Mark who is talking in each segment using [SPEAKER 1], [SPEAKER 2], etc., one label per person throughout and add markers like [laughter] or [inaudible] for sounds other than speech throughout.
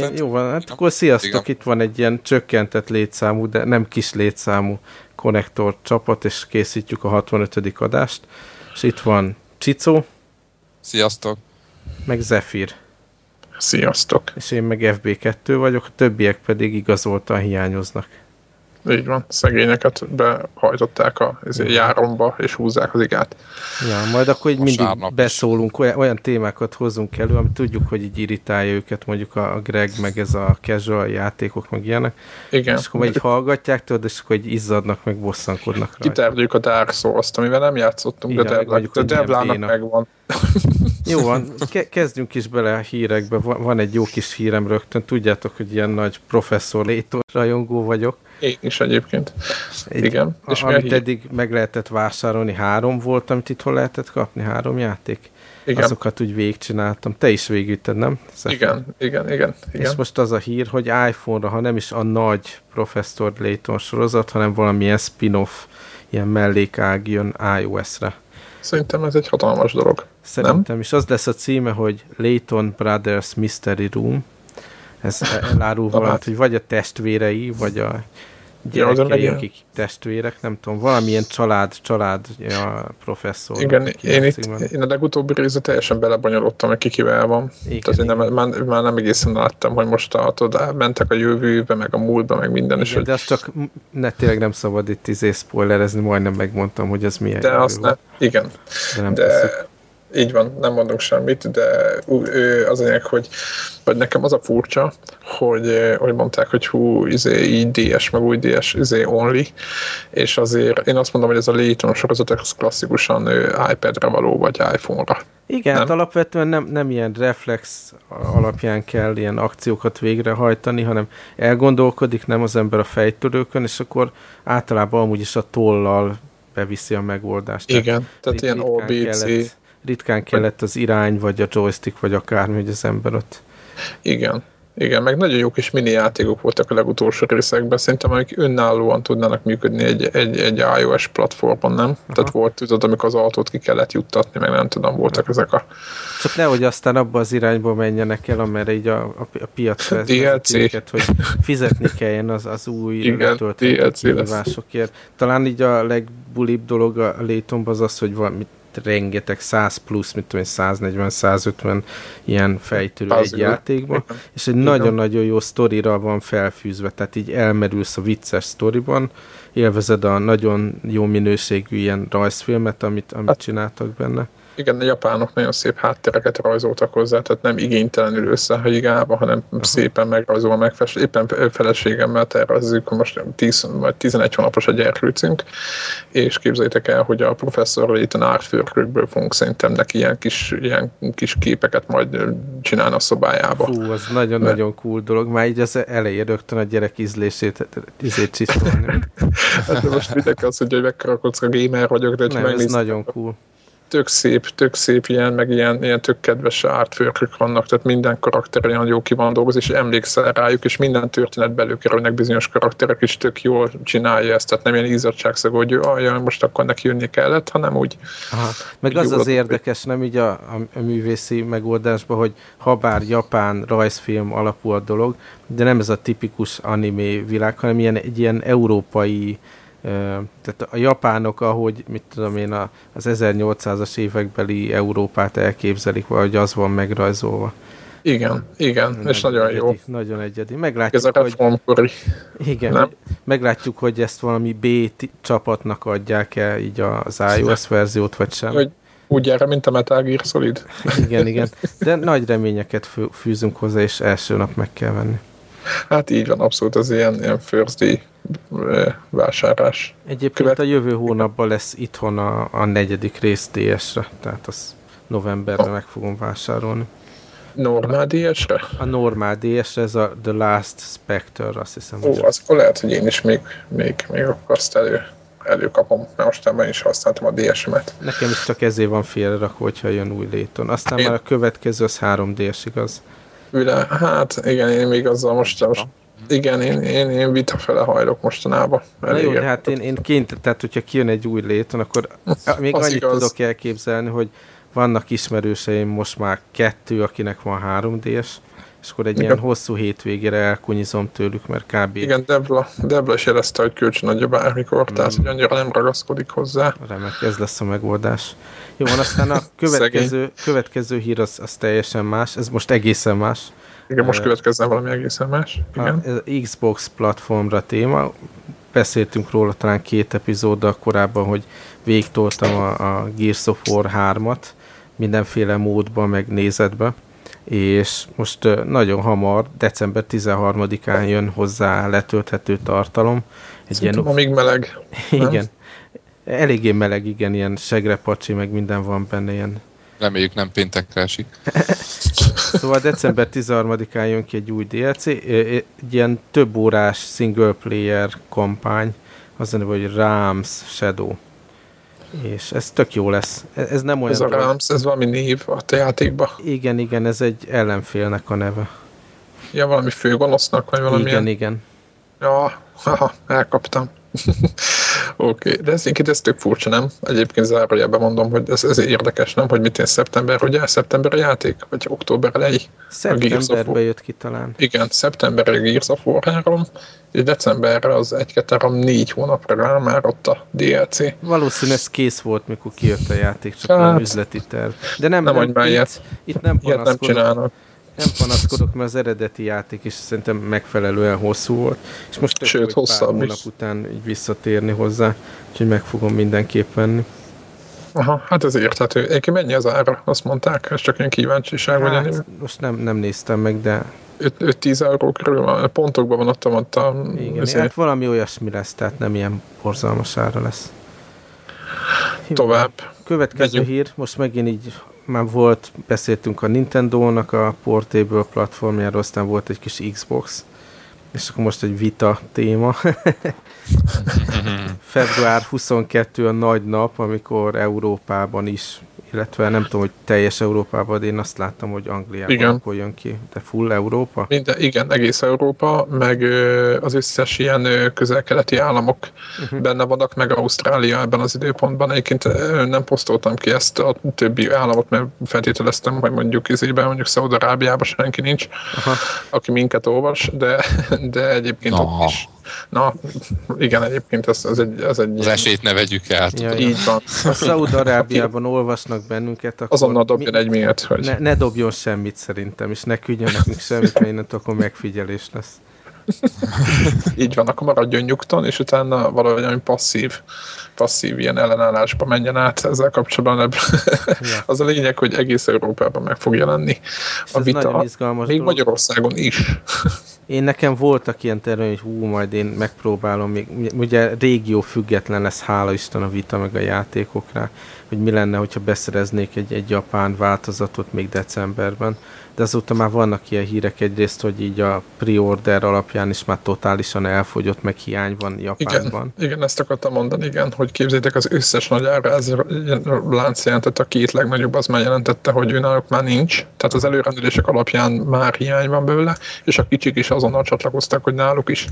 [SPEAKER 1] kemény. Jó van, hát akkor sziasztok, Igen. itt van egy ilyen csökkentett létszámú, de nem kis létszámú konnektor csapat, és készítjük a 65. adást. És itt van Csicó.
[SPEAKER 2] Sziasztok.
[SPEAKER 1] Meg Zephyr.
[SPEAKER 3] Sziasztok.
[SPEAKER 1] És én meg FB2 vagyok, a többiek pedig igazoltan hiányoznak.
[SPEAKER 3] Így van, szegényeket behajtották a járomba, és húzzák az igát.
[SPEAKER 1] Ja, majd akkor így mindig beszólunk, olyan, olyan témákat hozunk elő, amit tudjuk, hogy így irritálja őket, mondjuk a, Greg, meg ez a casual játékok, meg ilyenek. Igen. És akkor majd így hallgatják, tudod, és akkor így izzadnak, meg bosszankodnak rá.
[SPEAKER 3] Kitárgyuk a Dark Souls-t, amivel nem játszottunk, Igen, de Devlának, Devlának megvan. [laughs]
[SPEAKER 1] Jó van, ke kezdjünk is bele a hírekbe. Van egy jó kis hírem rögtön. Tudjátok, hogy ilyen nagy professzor Léton rajongó vagyok.
[SPEAKER 3] Én is egyébként. Egy, Igen.
[SPEAKER 1] És amit eddig meg lehetett vásárolni, három volt, amit itt hol lehetett kapni, három játék. Igen. Azokat úgy végigcsináltam. Te is végülted, nem?
[SPEAKER 3] Igen, igen, igen, igen.
[SPEAKER 1] És most az a hír, hogy iPhone-ra, ha nem is a nagy Professor Layton sorozat, hanem valamilyen spin-off, ilyen mellékág jön iOS-re.
[SPEAKER 3] Szerintem ez egy hatalmas dolog.
[SPEAKER 1] Szerintem nem? is az lesz a címe, hogy Layton Brothers Mystery Room. Ez elárul valamit, hogy vagy a testvérei, vagy a gyerekei, akik testvérek, nem tudom, valamilyen család, család a professzor.
[SPEAKER 3] Igen, én, itt, én a legutóbbi részre teljesen belebonyolódtam, hogy kikivel van. Igen, Tehát én nem, már, már, nem egészen láttam, hogy most a, tudod, mentek a jövőbe, meg a múltba, meg minden. Igen, és
[SPEAKER 1] de hogy... azt csak ne, tényleg nem szabad itt izé spoilerezni, majdnem megmondtam, hogy ez milyen.
[SPEAKER 3] De azt ne, igen. De nem de, így van, nem mondunk semmit, de az anyag, hogy vagy nekem az a furcsa, hogy, hogy mondták, hogy hú, izé, így DS, meg új DS, izé only, és azért én azt mondom, hogy ez a Layton sorozat, ez klasszikusan iPad-re való, vagy iPhone-ra.
[SPEAKER 1] Igen, nem? hát alapvetően nem, nem ilyen reflex alapján kell ilyen akciókat végrehajtani, hanem elgondolkodik nem az ember a fejtörőkön, és akkor általában amúgy is a tollal beviszi a megoldást.
[SPEAKER 3] Igen, tehát, tehát ilyen OBC.
[SPEAKER 1] Kellett, ritkán kellett az irány, vagy a joystick, vagy akármi, hogy az ember ott...
[SPEAKER 3] Igen. Igen, meg nagyon jó kis mini játékok voltak a legutolsó részekben, szerintem amik önállóan tudnának működni egy, egy, egy iOS platformon, nem? Aha. Tehát volt, tudod, amikor az autót ki kellett juttatni, meg nem tudom, voltak ezek a...
[SPEAKER 1] Csak nehogy aztán abba az irányba menjenek el, amerre így a, a, a piac [laughs] őket, hogy fizetni kelljen az, az új
[SPEAKER 3] letöltött
[SPEAKER 1] Talán így a legbulibb dolog a Laytonban az az, hogy valami rengeteg 100 plusz, mit tudom 140-150 ilyen fejtörő egy játékban, és egy nagyon-nagyon jó sztorira van felfűzve, tehát így elmerülsz a vicces sztoriban, élvezed a nagyon jó minőségű ilyen rajzfilmet, amit, amit hát, csináltak benne
[SPEAKER 3] igen, a japánok nagyon szép háttereket rajzoltak hozzá, tehát nem igénytelenül összehagyigába, hanem uh-huh. szépen megrajzolva megfest. Éppen feleségemmel tervezzük, most 10 vagy 11 hónapos a gyerkőcünk, és képzeljétek el, hogy a professzor Layton árfőrkökből fogunk szerintem neki ilyen kis, ilyen kis képeket majd csinálni a szobájába.
[SPEAKER 1] Hú, az nagyon-nagyon cool dolog, már így az elején rögtön a gyerek ízlését ízét csiszolni. [laughs]
[SPEAKER 3] hát most mindenki az, hogy mekkora kocka gamer vagyok, de
[SPEAKER 1] nem, ez nagyon cool
[SPEAKER 3] tök szép, tök szép ilyen, meg ilyen, ilyen tök kedves ártfőrkök vannak, tehát minden karakter olyan jó ki van dolgozni, és emlékszel rájuk, és minden történet előkerülnek bizonyos karakterek, és tök jól csinálja ezt, tehát nem ilyen izzadságszagú, hogy olyan, most akkor neki jönni kellett, hanem úgy.
[SPEAKER 1] Aha. Meg az az érdekes, nem így a, a, a művészi megoldásban, hogy ha bár japán rajzfilm alapú a dolog, de nem ez a tipikus animé világ, hanem ilyen, egy ilyen európai tehát a japánok, ahogy, mit tudom én, az 1800-as évekbeli Európát elképzelik, vagy az van megrajzolva.
[SPEAKER 3] Igen, igen, nagyon és nagyon
[SPEAKER 1] egyedi,
[SPEAKER 3] jó.
[SPEAKER 1] Nagyon egyedi. Meglátjuk,
[SPEAKER 3] Ez a reformkori.
[SPEAKER 1] Hogy, igen, nem? meglátjuk, hogy ezt valami B csapatnak adják el így az iOS verziót, vagy sem. Hogy
[SPEAKER 3] úgy erre, mint a Metal Gear Solid.
[SPEAKER 1] Igen, igen. [laughs] De nagy reményeket fűzünk hozzá, és első nap meg kell venni.
[SPEAKER 3] Hát így van, abszolút az ilyen, ilyen first day vásárlás.
[SPEAKER 1] Egyébként Követ... a jövő hónapban lesz itthon a, a negyedik rész DS-re, tehát az novemberben oh. meg fogom vásárolni.
[SPEAKER 3] Normál DS-re?
[SPEAKER 1] A normál DS-re, ez a The Last Spectre, azt hiszem.
[SPEAKER 3] Ó, az akkor lehet, hogy én is még, még, még akkor azt elő, előkapom, mert mostanában is használtam a DS-emet.
[SPEAKER 1] Nekem is csak ezért van félrerakva, hogyha jön új léton. Aztán én... már a következő az 3DS, igaz?
[SPEAKER 3] Üle, hát igen, én még azzal most, most igen, én, én, én vita fele hajlok mostanában.
[SPEAKER 1] Na jó, de hát én, én kint, tehát hogyha kijön egy új léton, akkor [laughs] még annyit igaz. tudok elképzelni, hogy vannak ismerőseim, most már kettő, akinek van 3D-es, és akkor egy Igen. ilyen hosszú hétvégére elkunyizom tőlük, mert kb.
[SPEAKER 3] Igen, Debla, Debla is jelezte, hogy kölcsön adja bármikor, mm. tehát hogy annyira nem ragaszkodik hozzá.
[SPEAKER 1] Remek, ez lesz a megoldás. Jó, van aztán a [laughs] következő, következő hír az, az teljesen más, ez most egészen más.
[SPEAKER 3] Igen, most következzen valami egészen más. Igen.
[SPEAKER 1] A Xbox platformra téma, beszéltünk róla talán két epizóddal korábban, hogy végtoltam a, a Gears of War 3-at mindenféle módban, meg nézetbe, és most nagyon hamar, december 13-án jön hozzá letölthető tartalom.
[SPEAKER 3] Egy Szerintem ilyen... amíg meleg. [laughs]
[SPEAKER 1] Igen. Nem? Eléggé meleg, igen, ilyen segrepacsi, meg minden van benne, ilyen
[SPEAKER 2] Reméljük nem péntekre esik. [laughs]
[SPEAKER 1] szóval december 13-án jön ki egy új DLC, egy ilyen több órás single player kampány, az a hogy Rams Shadow. És ez tök jó lesz. Ez nem olyan...
[SPEAKER 3] Ez a Rams, ez valami név a te játékban.
[SPEAKER 1] Igen, igen, ez egy ellenfélnek a neve.
[SPEAKER 3] Ja, valami főgonosznak, vagy valami.
[SPEAKER 1] Igen, igen.
[SPEAKER 3] Ja, haha, elkaptam. [laughs] Oké, okay. de ez ez tök furcsa, nem? Egyébként zárójelben mondom, hogy ez, ez érdekes, nem? Hogy mit én szeptember, ugye? Szeptember a játék? Vagy október elejé?
[SPEAKER 1] Szeptemberbe jött ki talán.
[SPEAKER 3] Igen, szeptember a Gears of War 3, és decemberre az 1 2 3 4 hónapra rá már ott a DLC.
[SPEAKER 1] Valószínűleg ez kész volt, mikor kijött a játék, csak hát, nem üzleti terv. De nem,
[SPEAKER 3] nem, nem itt,
[SPEAKER 1] itt nem
[SPEAKER 3] panaszkodok. nem csinálnak
[SPEAKER 1] nem panaszkodok, mert az eredeti játék is szerintem megfelelően hosszú volt, és most tök Sőt, hosszabb pár után így visszatérni hozzá, úgyhogy meg fogom mindenképp venni.
[SPEAKER 3] Aha, hát ez érthető. Egyébként mennyi az ára? Azt mondták, ez csak ilyen kíváncsiság. Hát, vagy
[SPEAKER 1] most nem, nem néztem meg, de
[SPEAKER 3] 5-10 euró körül pontokban van ott, ott a...
[SPEAKER 1] Igen, ezért. hát valami olyasmi lesz, tehát nem ilyen borzalmas ára lesz.
[SPEAKER 3] Tovább.
[SPEAKER 1] Következő Megyünk. hír, most megint így már volt, beszéltünk a Nintendo-nak a Portable platformjáról, aztán volt egy kis Xbox, és akkor most egy vita téma. [laughs] Február 22 a nagy nap, amikor Európában is illetve nem tudom, hogy teljes Európában, de én azt láttam, hogy Angliában igen. akkor jön ki. De full Európa?
[SPEAKER 3] Minden, igen, egész Európa, meg az összes ilyen közel-keleti államok uh-huh. benne vannak, meg Ausztrália ebben az időpontban. Egyébként nem posztoltam ki ezt a többi államot, mert feltételeztem, hogy mondjuk izében, mondjuk Szaudarábiában senki nincs, Aha. aki minket olvas, de, de egyébként Aha. ott is Na, igen, egyébként ez, ez egy... Ez egy
[SPEAKER 2] az esélyt ne vegyük el.
[SPEAKER 3] Ja, így van.
[SPEAKER 1] Ha Szaúd-Arábiában olvasnak bennünket, akkor...
[SPEAKER 3] Azonnal dobjon mi, egy miért, hogy...
[SPEAKER 1] Ne, ne dobjon semmit szerintem, és ne küldjön nekünk semmit, mert innentől akkor megfigyelés lesz.
[SPEAKER 3] így van, akkor maradjon nyugton, és utána valahogy olyan passzív, passzív ilyen ellenállásba menjen át ezzel kapcsolatban. ja. [laughs] Az a lényeg, hogy egész Európában meg fog jelenni a vita. Még dolog. Magyarországon is.
[SPEAKER 1] Én nekem voltak ilyen terve, hogy hú, majd én megpróbálom, még, ugye régió független lesz, hála Isten a vita meg a játékokra, hogy mi lenne, hogyha beszereznék egy, egy japán változatot még decemberben, de azóta már vannak ilyen hírek egyrészt, hogy így a pre-order alapján is már totálisan elfogyott, meg hiány van Japánban.
[SPEAKER 3] Igen, igen ezt akartam mondani, igen, hogy képzétek az összes nagy ára, ez lánc jelentett, a két legnagyobb az már jelentette, hogy őnáluk már nincs, tehát az előrendelések alapján már hiány van belőle, és a kicsik is azonnal csatlakoztak, hogy náluk is.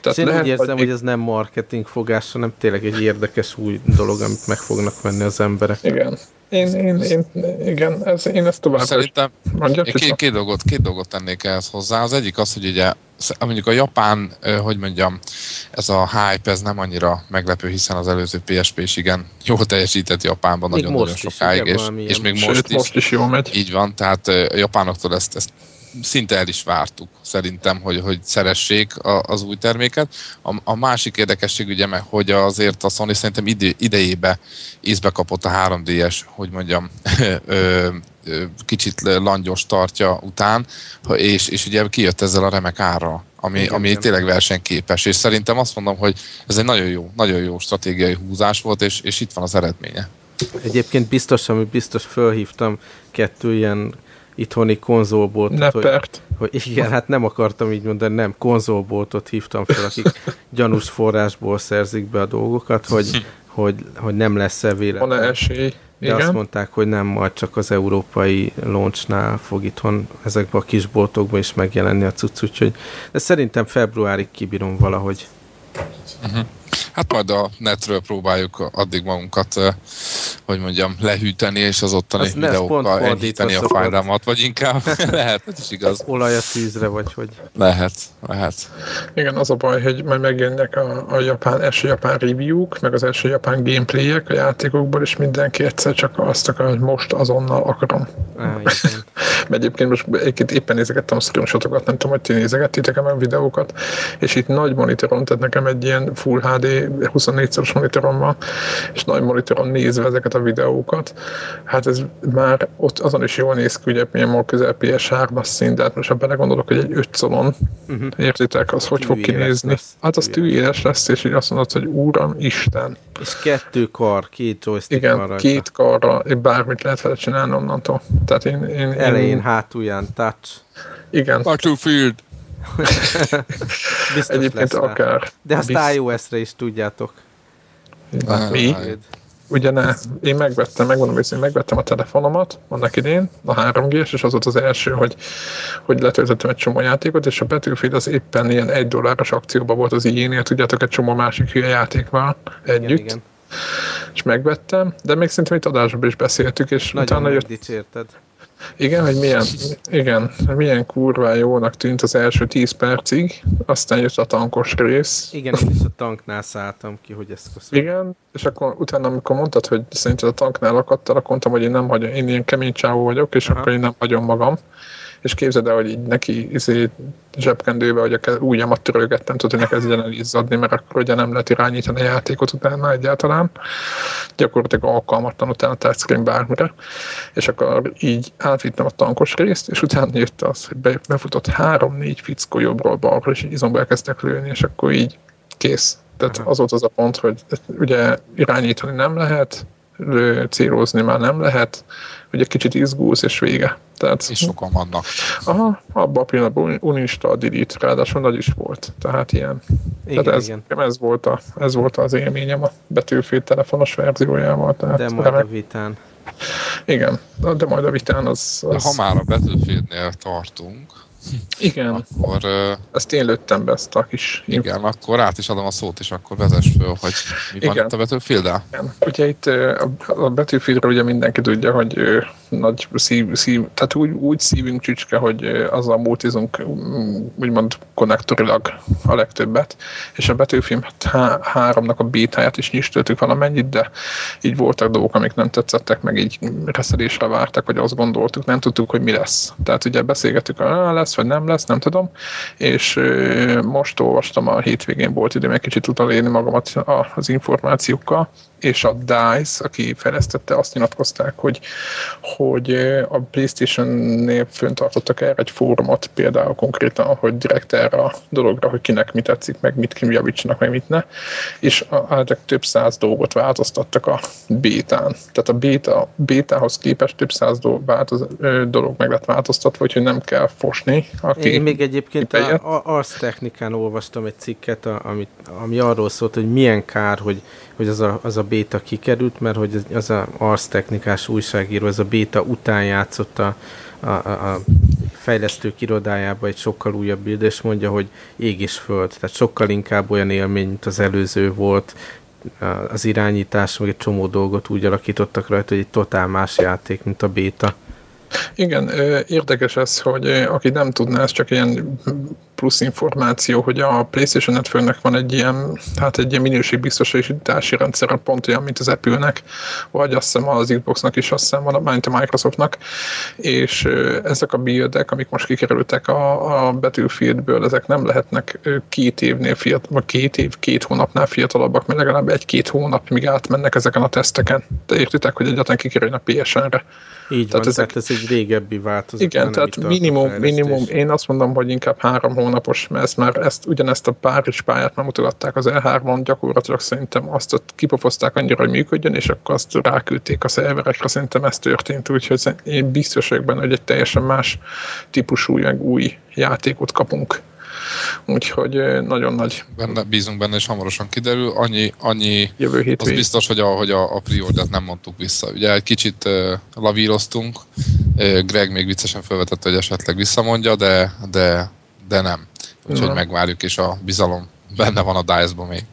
[SPEAKER 1] Tehát én lehet, úgy érzem, hogy ez nem marketing fogás, hanem tényleg egy érdekes új dolog, amit meg fognak venni az emberek.
[SPEAKER 3] Igen. Én, én, én, igen, ez, én ezt tovább
[SPEAKER 2] Szerintem mondja, két, két, dolgot, két dolgot tennék ehhez hozzá. Az egyik az, hogy ugye mondjuk a japán, hogy mondjam, ez a hype, ez nem annyira meglepő, hiszen az előző PSP is igen jól teljesített Japánban nagyon-nagyon sokáig, és, és még most
[SPEAKER 3] Sőt, is, most is jól megy.
[SPEAKER 2] Így van, tehát a japánoktól ezt, ezt szinte el is vártuk szerintem, hogy, hogy szeressék a, az új terméket. A, a másik érdekesség ugye meg, hogy azért a Sony szerintem ide, idejébe ízbe kapott a 3D-es, hogy mondjam, [laughs] ö, ö, kicsit langyos tartja után, és, és ugye kijött ezzel a remek ára, ami, igen, ami igen. tényleg versenyképes, és szerintem azt mondom, hogy ez egy nagyon jó, nagyon jó stratégiai húzás volt, és, és itt van az eredménye.
[SPEAKER 1] Egyébként biztos, ami biztos fölhívtam kettő ilyen itthoni konzolboltot. Hogy, hogy igen, hát nem akartam így mondani, nem, konzolboltot hívtam fel, akik [laughs] gyanús forrásból szerzik be a dolgokat, hogy, hogy, hogy nem lesz-e véletlen.
[SPEAKER 3] Van-e esély?
[SPEAKER 1] De Igen. azt mondták, hogy nem majd csak az európai launchnál fog itthon ezekben a kisboltokban is megjelenni a cucc, úgyhogy de szerintem februárig kibírom valahogy.
[SPEAKER 2] Uh-huh. Hát majd a netről próbáljuk addig magunkat, hogy mondjam, lehűteni, és az ottani az videókkal enyhíteni a fájdalmat, vagy inkább [laughs] lehet, ez is igaz.
[SPEAKER 1] Olaj a tűzre, vagy hogy?
[SPEAKER 2] Lehet, lehet.
[SPEAKER 3] Igen, az a baj, hogy majd megjönnek a, a japán, első japán review-k, meg az első japán gameplayek a játékokból, és mindenki egyszer csak azt akar, hogy most azonnal akarom. [laughs] Mert egyébként most egyébként éppen nézegettem a screenshotokat, nem tudom, hogy ti nézegettétek a videókat, és itt nagy monitoron, tehát nekem egy ilyen Full HD 24-szoros monitorom van, és nagy monitoron nézve ezeket a videókat, hát ez már ott azon is jól néz ki, ugye milyen közel PS3-as szín, de hát most ha belegondolok, hogy egy 5 szolon, uh-huh. értitek, az hogy fog kinézni? Lesz. Hát az tűéles lesz, és így azt mondod, hogy Úram Isten.
[SPEAKER 1] És kettő kar, két joystick
[SPEAKER 3] Igen, van két karra, bármit lehet vele csinálni onnantól. Tehát én, én,
[SPEAKER 1] Elején, én... hátulján, touch.
[SPEAKER 3] Igen.
[SPEAKER 2] Battlefield. [laughs]
[SPEAKER 3] Biztos Egyébként lesz akár. Rá.
[SPEAKER 1] De azt Bizt... iOS-re is tudjátok.
[SPEAKER 3] Mi? Ugye ne, én megvettem, megmondom hogy én megvettem a telefonomat annak idén, a 3 g és az volt az első, hogy, hogy letöltöttem egy csomó játékot, és a Battlefield az éppen ilyen egy dolláros akcióban volt az ijénél, tudjátok, egy csomó másik hülye játékval együtt. Igen, igen. És megvettem, de még szerintem itt adásban is beszéltük, és
[SPEAKER 1] Nagyon utána jött... dicsérted.
[SPEAKER 3] Igen, hogy milyen, igen, milyen kurva jónak tűnt az első 10 percig, aztán jött a tankos rész.
[SPEAKER 1] Igen, én is a tanknál szálltam ki, hogy ezt
[SPEAKER 3] köszönöm. Igen, és akkor utána, amikor mondtad, hogy szerinted a tanknál akadtál, akkor mondtam, hogy én nem hagyom, én ilyen kemény csávó vagyok, és Aha. akkor én nem hagyom magam és képzeld el, hogy így neki izé, zsebkendőbe, hogy a ujjamat törögettem, tudod, hogy ne kezdjen el izzadni, mert akkor ugye nem lehet irányítani a játékot utána egyáltalán. Gyakorlatilag alkalmatlan utána touchscreen bármire. És akkor így átvittem a tankos részt, és utána jött az, hogy befutott három-négy fickó jobbról balra, és izomba elkezdtek lőni, és akkor így kész. Tehát az volt az a pont, hogy ugye irányítani nem lehet, célozni már nem lehet, ugye kicsit izgulsz, és vége.
[SPEAKER 2] Tehát, és sokan vannak.
[SPEAKER 3] Aha, abban a pillanatban uninstall, delete, ráadásul nagy is volt. Tehát ilyen. Igen, Tehát ez, igen. Ez, volt a, ez volt az élményem a betűfél telefonos verziójával. Tehát
[SPEAKER 1] de majd a vitán.
[SPEAKER 3] Igen, de majd a vitán az... az...
[SPEAKER 2] De ha már a betűfélnél tartunk,
[SPEAKER 3] igen. Akkor, uh, ezt én lőttem be, ezt a kis...
[SPEAKER 2] Igen, akkor át is adom a szót, és akkor vezess föl, hogy mi igen. van itt a battlefield -el? Igen.
[SPEAKER 3] Ugye itt a battlefield ugye mindenki tudja, hogy nagy szív, szív tehát úgy, úgy szívünk csücske, hogy azzal multizunk úgymond konnektorilag a legtöbbet, és a Battlefield 3-nak a bétáját is nyistöltük valamennyit, de így voltak dolgok, amik nem tetszettek, meg így reszelésre vártak, vagy azt gondoltuk, nem tudtuk, hogy mi lesz. Tehát ugye beszélgettük, hogy lesz, vagy nem lesz, nem tudom, és most olvastam a hétvégén volt időm egy kicsit utalélni magamat az információkkal, és a DICE, aki fejlesztette, azt nyilatkozták, hogy, hogy a PlayStation-nél föntartottak erre egy fórumot, például konkrétan, hogy direkt erre a dologra, hogy kinek mi tetszik, meg mit javítsanak, meg mit ne, és a, több száz dolgot változtattak a bétán. Tehát a béta, bétához képest több száz dolog, változ, dolog meg lett változtatva, úgyhogy nem kell fosni.
[SPEAKER 1] Aki Én még egyébként a, a Ars Technikán olvastam egy cikket, amit, ami arról szólt, hogy milyen kár, hogy hogy az a, az a béta kikerült, mert hogy az a Ars technikás újságíró, az a béta után játszott a, a, a fejlesztők irodájába egy sokkal újabb bild, és mondja, hogy ég és föld, tehát sokkal inkább olyan élmény, mint az előző volt, az irányítás, meg egy csomó dolgot úgy alakítottak rajta, hogy egy totál más játék, mint a béta.
[SPEAKER 3] Igen, érdekes ez, hogy aki nem tudná, ez csak ilyen plusz információ, hogy a PlayStation Networknek van egy ilyen, hát egy ilyen minőségbiztosítási rendszer, pont olyan, mint az Apple-nek, vagy azt hiszem az Xboxnak is, azt hiszem van, mint a Microsoftnak, és ezek a buildek, amik most kikerültek a, a Battlefieldből, ezek nem lehetnek két évnél fiatal, vagy két év, két hónapnál fiatalabbak, mert legalább egy-két hónap, míg átmennek ezeken a teszteken. De értitek, hogy egyáltalán kikerülne a PSN-re.
[SPEAKER 1] Így tehát van, ezek, tehát ez egy régebbi változat.
[SPEAKER 3] Igen, tehát minimum, minimum, én azt mondom, hogy inkább három hónapos, mert ezt már ezt, ugyanezt a Párizs pályát már mutogatták az E3-on, gyakorlatilag szerintem azt ott kipopozták annyira, hogy működjön, és akkor azt ráküldték a szerverekre, szerintem ez történt, úgyhogy én biztos vagyok benne, hogy egy teljesen más típusú, új játékot kapunk. Úgyhogy nagyon nagy.
[SPEAKER 2] Benne, bízunk benne, és hamarosan kiderül. Annyi, annyi Jövő hétvég. az biztos, hogy a, hogy a, a priordát nem mondtuk vissza. Ugye egy kicsit uh, lavíroztunk, uh, Greg még viccesen felvetette, hogy esetleg visszamondja, de, de, de nem. Úgyhogy no. megvárjuk, és a bizalom benne van a DICE-ban még.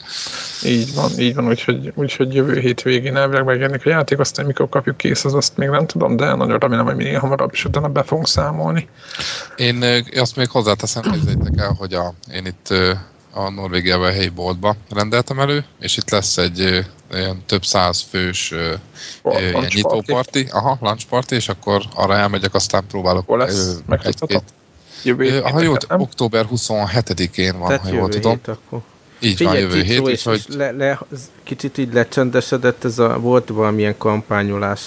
[SPEAKER 3] Így van, így van, úgyhogy, úgyhogy jövő hét végén elvileg megjelenik a játék, aztán mikor kapjuk kész, az azt még nem tudom, de nagyon remélem, hogy minél hamarabb, és utána be fogunk számolni.
[SPEAKER 2] Én azt még hozzáteszem, hogy el, hogy a, én itt a Norvégiában helyi boltba rendeltem elő, és itt lesz egy ilyen több száz fős nyitóparti, aha, lunch party, és akkor arra elmegyek, aztán próbálok
[SPEAKER 3] Hol lesz? egy-két.
[SPEAKER 2] Jövő hét, ha jó, október 27-én van, Tehát ha jól tudom. Hét akkor. Így Figyelj, van, jövő hét, és,
[SPEAKER 1] hogy... Le, le, kicsit így lecsendesedett, ez a, volt valamilyen kampányolás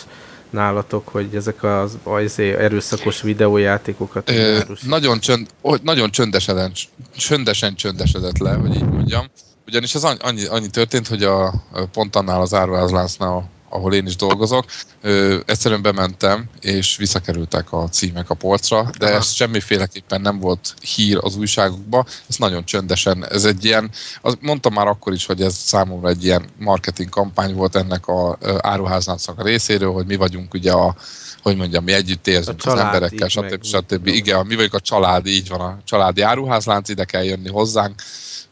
[SPEAKER 1] nálatok, hogy ezek az ajzé, erőszakos videójátékokat...
[SPEAKER 2] Ö, nagyon, csönd, nagyon csöndesen, csöndesen csöndesedett le, hogy így mondjam. Ugyanis ez annyi, annyi történt, hogy a, pont annál az áruházláncnál ahol én is dolgozok, ö, egyszerűen bementem, és visszakerültek a címek a polcra, de Aha. ez semmiféleképpen nem volt hír az újságokba, ez nagyon csöndesen, ez egy ilyen, az, mondtam már akkor is, hogy ez számomra egy ilyen marketing kampány volt ennek a áruháznak a részéről, hogy mi vagyunk ugye a hogy mondjam, mi együtt érzünk az emberekkel, stb. stb. Igen, mi vagyunk a család, így van, a családi áruházlánc, ide kell jönni hozzánk,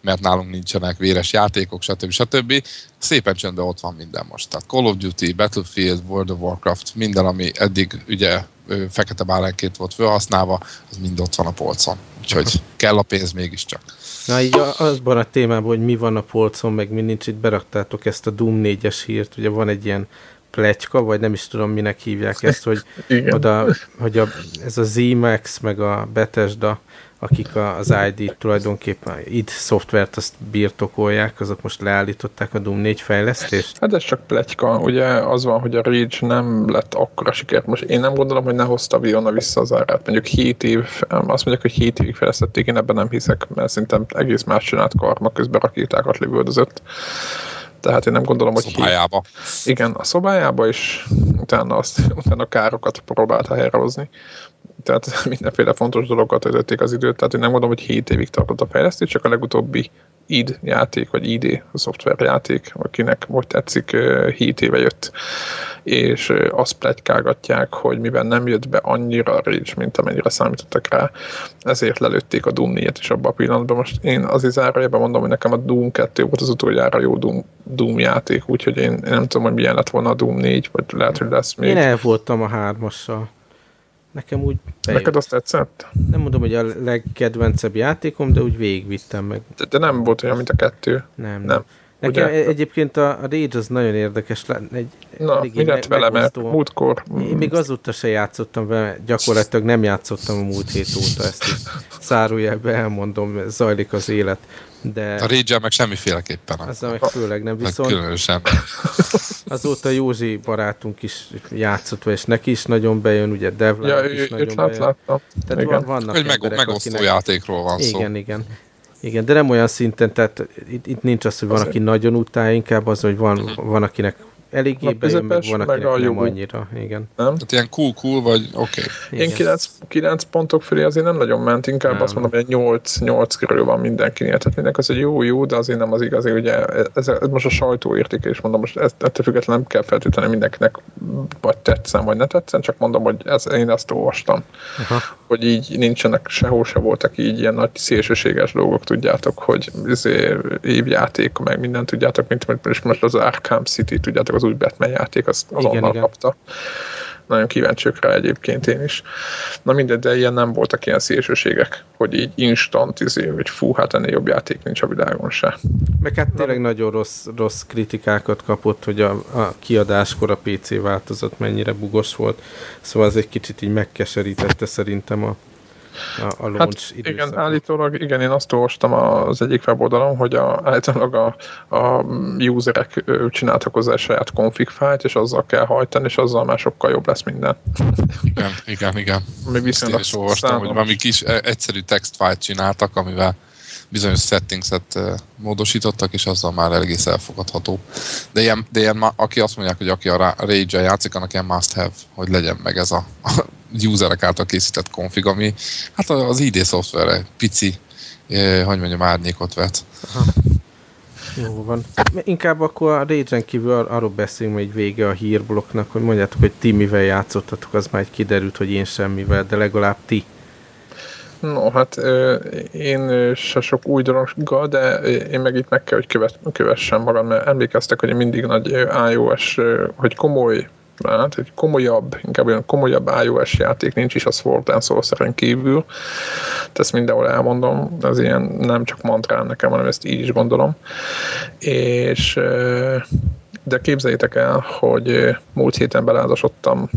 [SPEAKER 2] mert nálunk nincsenek véres játékok, stb. stb. Szépen csöndben ott van minden most. Tehát Call of Duty, Battlefield, World of Warcraft, minden, ami eddig ugye fekete bálánként volt felhasználva, az mind ott van a polcon. Úgyhogy kell a pénz mégiscsak.
[SPEAKER 1] Na így azban a témában, hogy mi van a polcon, meg mi nincs, itt beraktátok ezt a Doom 4-es hírt, ugye van egy ilyen pletyka, vagy nem is tudom, minek hívják ezt, hogy, [laughs] oda, hogy a, ez a ZMAX, meg a Bethesda akik az ID tulajdonképpen id szoftvert azt birtokolják, azok most leállították a Doom 4 fejlesztést?
[SPEAKER 3] Hát ez csak pletyka. Ugye az van, hogy a Rage nem lett akkora sikert. Most én nem gondolom, hogy ne hozta volna vissza az árát. Mondjuk 7 év, azt mondják, hogy 7 évig fejlesztették, én ebben nem hiszek, mert szerintem egész más csinált karma közben rakétákat lövöldözött. Tehát én nem gondolom, hogy...
[SPEAKER 2] Szobájába.
[SPEAKER 3] Hét... Igen, a szobájába, és utána, azt, utána károkat próbálta helyrehozni tehát [laughs] mindenféle fontos dolgokat töltötték az időt, tehát én nem mondom, hogy 7 évig tartott a fejlesztés, csak a legutóbbi id játék, vagy ID a szoftverjáték, akinek most tetszik, 7 éve jött, és azt plegykálgatják, hogy mivel nem jött be annyira a Rage, mint amennyire számítottak rá, ezért lelőtték a Doom 4-et is abban a pillanatban. Most én az zárójában mondom, hogy nekem a Doom 2 volt az utoljára jó Doom, Doom játék, úgyhogy én, én nem tudom, hogy milyen lett volna a Doom 4, vagy lehet, hogy lesz még.
[SPEAKER 1] Én el voltam a hármassal. Nekem úgy
[SPEAKER 3] bejött. Neked azt tetszett?
[SPEAKER 1] Nem mondom, hogy a legkedvencebb játékom, de úgy végigvittem meg.
[SPEAKER 3] De, de nem volt olyan, mint a kettő?
[SPEAKER 1] Nem. nem. Nekem Ugye? egyébként a, a Rage az nagyon érdekes. Egy,
[SPEAKER 3] Na, mi lett vele, mert múltkor...
[SPEAKER 1] Én még azóta se játszottam vele, gyakorlatilag nem játszottam a múlt hét óta, ezt így szárójelbe elmondom, zajlik az élet. De
[SPEAKER 2] a rage meg semmiféleképpen.
[SPEAKER 1] Azzal meg főleg nem, viszont meg különösen. [laughs] azóta Józsi barátunk is játszott, és neki is nagyon bejön, ugye Devlán ja, is ő, nagyon lát, bejön. Láttam. Tehát igen. vannak
[SPEAKER 2] Egy meg, megosztó akinek... játékról van
[SPEAKER 1] igen, szó. Igen, igen. Igen, de nem olyan szinten, tehát itt, itt nincs az, hogy van, aki nagyon utálja, inkább az, hogy van, van akinek eléggé bejön, meg van, meg nem annyira. Igen.
[SPEAKER 2] Nem? Tehát ilyen cool-cool, vagy oké.
[SPEAKER 3] Okay. Én 9, 9 pontok fölé azért nem nagyon ment, inkább nem. azt mondom, hogy 8, 8 körül van mindenkinél. Tehát mindenki az, hogy jó, jó, de azért nem az igazi, ugye ez, ez most a sajtó és mondom, most ezt, ettől függetlenül nem kell feltétlenül mindenkinek vagy tetszen, vagy ne tetszen, csak mondom, hogy ez, én ezt olvastam. Aha. Hogy így nincsenek, sehol se voltak így ilyen nagy szélsőséges dolgok, tudjátok, hogy izé, évjáték, meg mindent tudjátok, mint, mint most az Arkham City, tudjátok, az új Batman játék, azt azonnal igen, kapta. Nagyon kíváncsiak rá egyébként én is. Na mindegy, de ilyen nem voltak ilyen szélsőségek, hogy így instant, izé, hogy fú, hát ennél jobb játék nincs a világon se.
[SPEAKER 1] Meg hát tényleg nagyon rossz, rossz kritikákat kapott, hogy a, a kiadáskor a PC változat mennyire bugos volt. Szóval ez egy kicsit így megkeserítette szerintem a, a, a hát
[SPEAKER 3] igen, állítólag, igen, én azt olvastam az egyik weboldalon, hogy a, állítólag a, a userek csináltak hozzá saját config fájlt, és azzal kell hajtani, és azzal már sokkal jobb lesz minden.
[SPEAKER 2] Igen, igen, igen. Mi viszont én is olvastam, hogy valami kis e, egyszerű text fájlt csináltak, amivel bizonyos settingset módosítottak, és azzal már egész elfogadható. De ilyen, de ilyen aki azt mondják, hogy aki a rage játszik, annak ilyen must have, hogy legyen meg ez a, [laughs] a userek által készített config, ami hát az ID szoftverre pici, eh, hogy mondjam, árnyékot vet. Aha.
[SPEAKER 1] Jó van. Inkább akkor a Rage-en kívül arról beszélünk hogy vége a hírblokknak, hogy mondjátok, hogy ti mivel játszottatok, az már kiderült, hogy én semmivel, de legalább ti.
[SPEAKER 3] No, hát én se sok új dologgal, de én meg itt meg kell, hogy követ, kövessem magam, mert emlékeztek, hogy én mindig nagy iOS, hogy komoly hát egy komolyabb, inkább olyan komolyabb iOS játék nincs is a Sword and Sorcerer kívül. Ezt mindenhol elmondom, ez ilyen nem csak mantrán nekem, hanem ezt így is gondolom. És de képzeljétek el, hogy múlt héten belázasodtam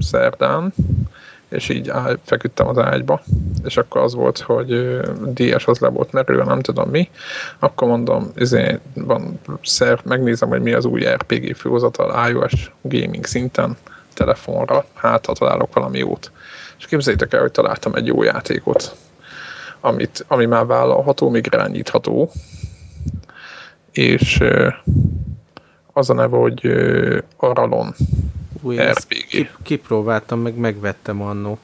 [SPEAKER 3] szerdán, és így áll, feküdtem az ágyba, és akkor az volt, hogy DS az le volt merülve, nem tudom mi, akkor mondom, izé, van szer, megnézem, hogy mi az új RPG főhozatal iOS gaming szinten, telefonra, hát ha találok valami jót. És képzeljétek el, hogy találtam egy jó játékot, amit, ami már vállalható, még irányítható, és az a neve, hogy Aralon
[SPEAKER 1] új, RPG. kipróbáltam, meg megvettem annó.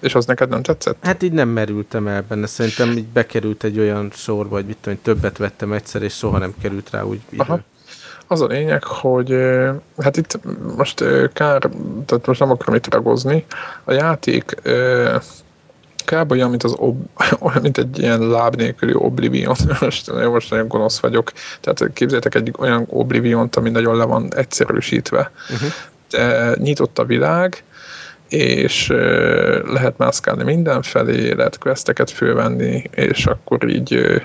[SPEAKER 3] És az neked nem tetszett?
[SPEAKER 1] Hát így nem merültem el benne. Szerintem így bekerült egy olyan sorba, hogy mit tudom, többet vettem egyszer, és soha nem került rá úgy idő. Aha.
[SPEAKER 3] Az a lényeg, hogy hát itt most kár, tehát most nem akarom itt ragozni, a játék kb. olyan, mint, az ob, [laughs] olyan, mint egy ilyen láb nélküli Oblivion. [laughs] Most, most nagyon gonosz vagyok. Tehát képzeljétek egy olyan Oblivion-t, ami nagyon le van egyszerűsítve. Uh-huh nyitott a világ, és lehet mászkálni mindenfelé, lehet questeket fölvenni, és akkor így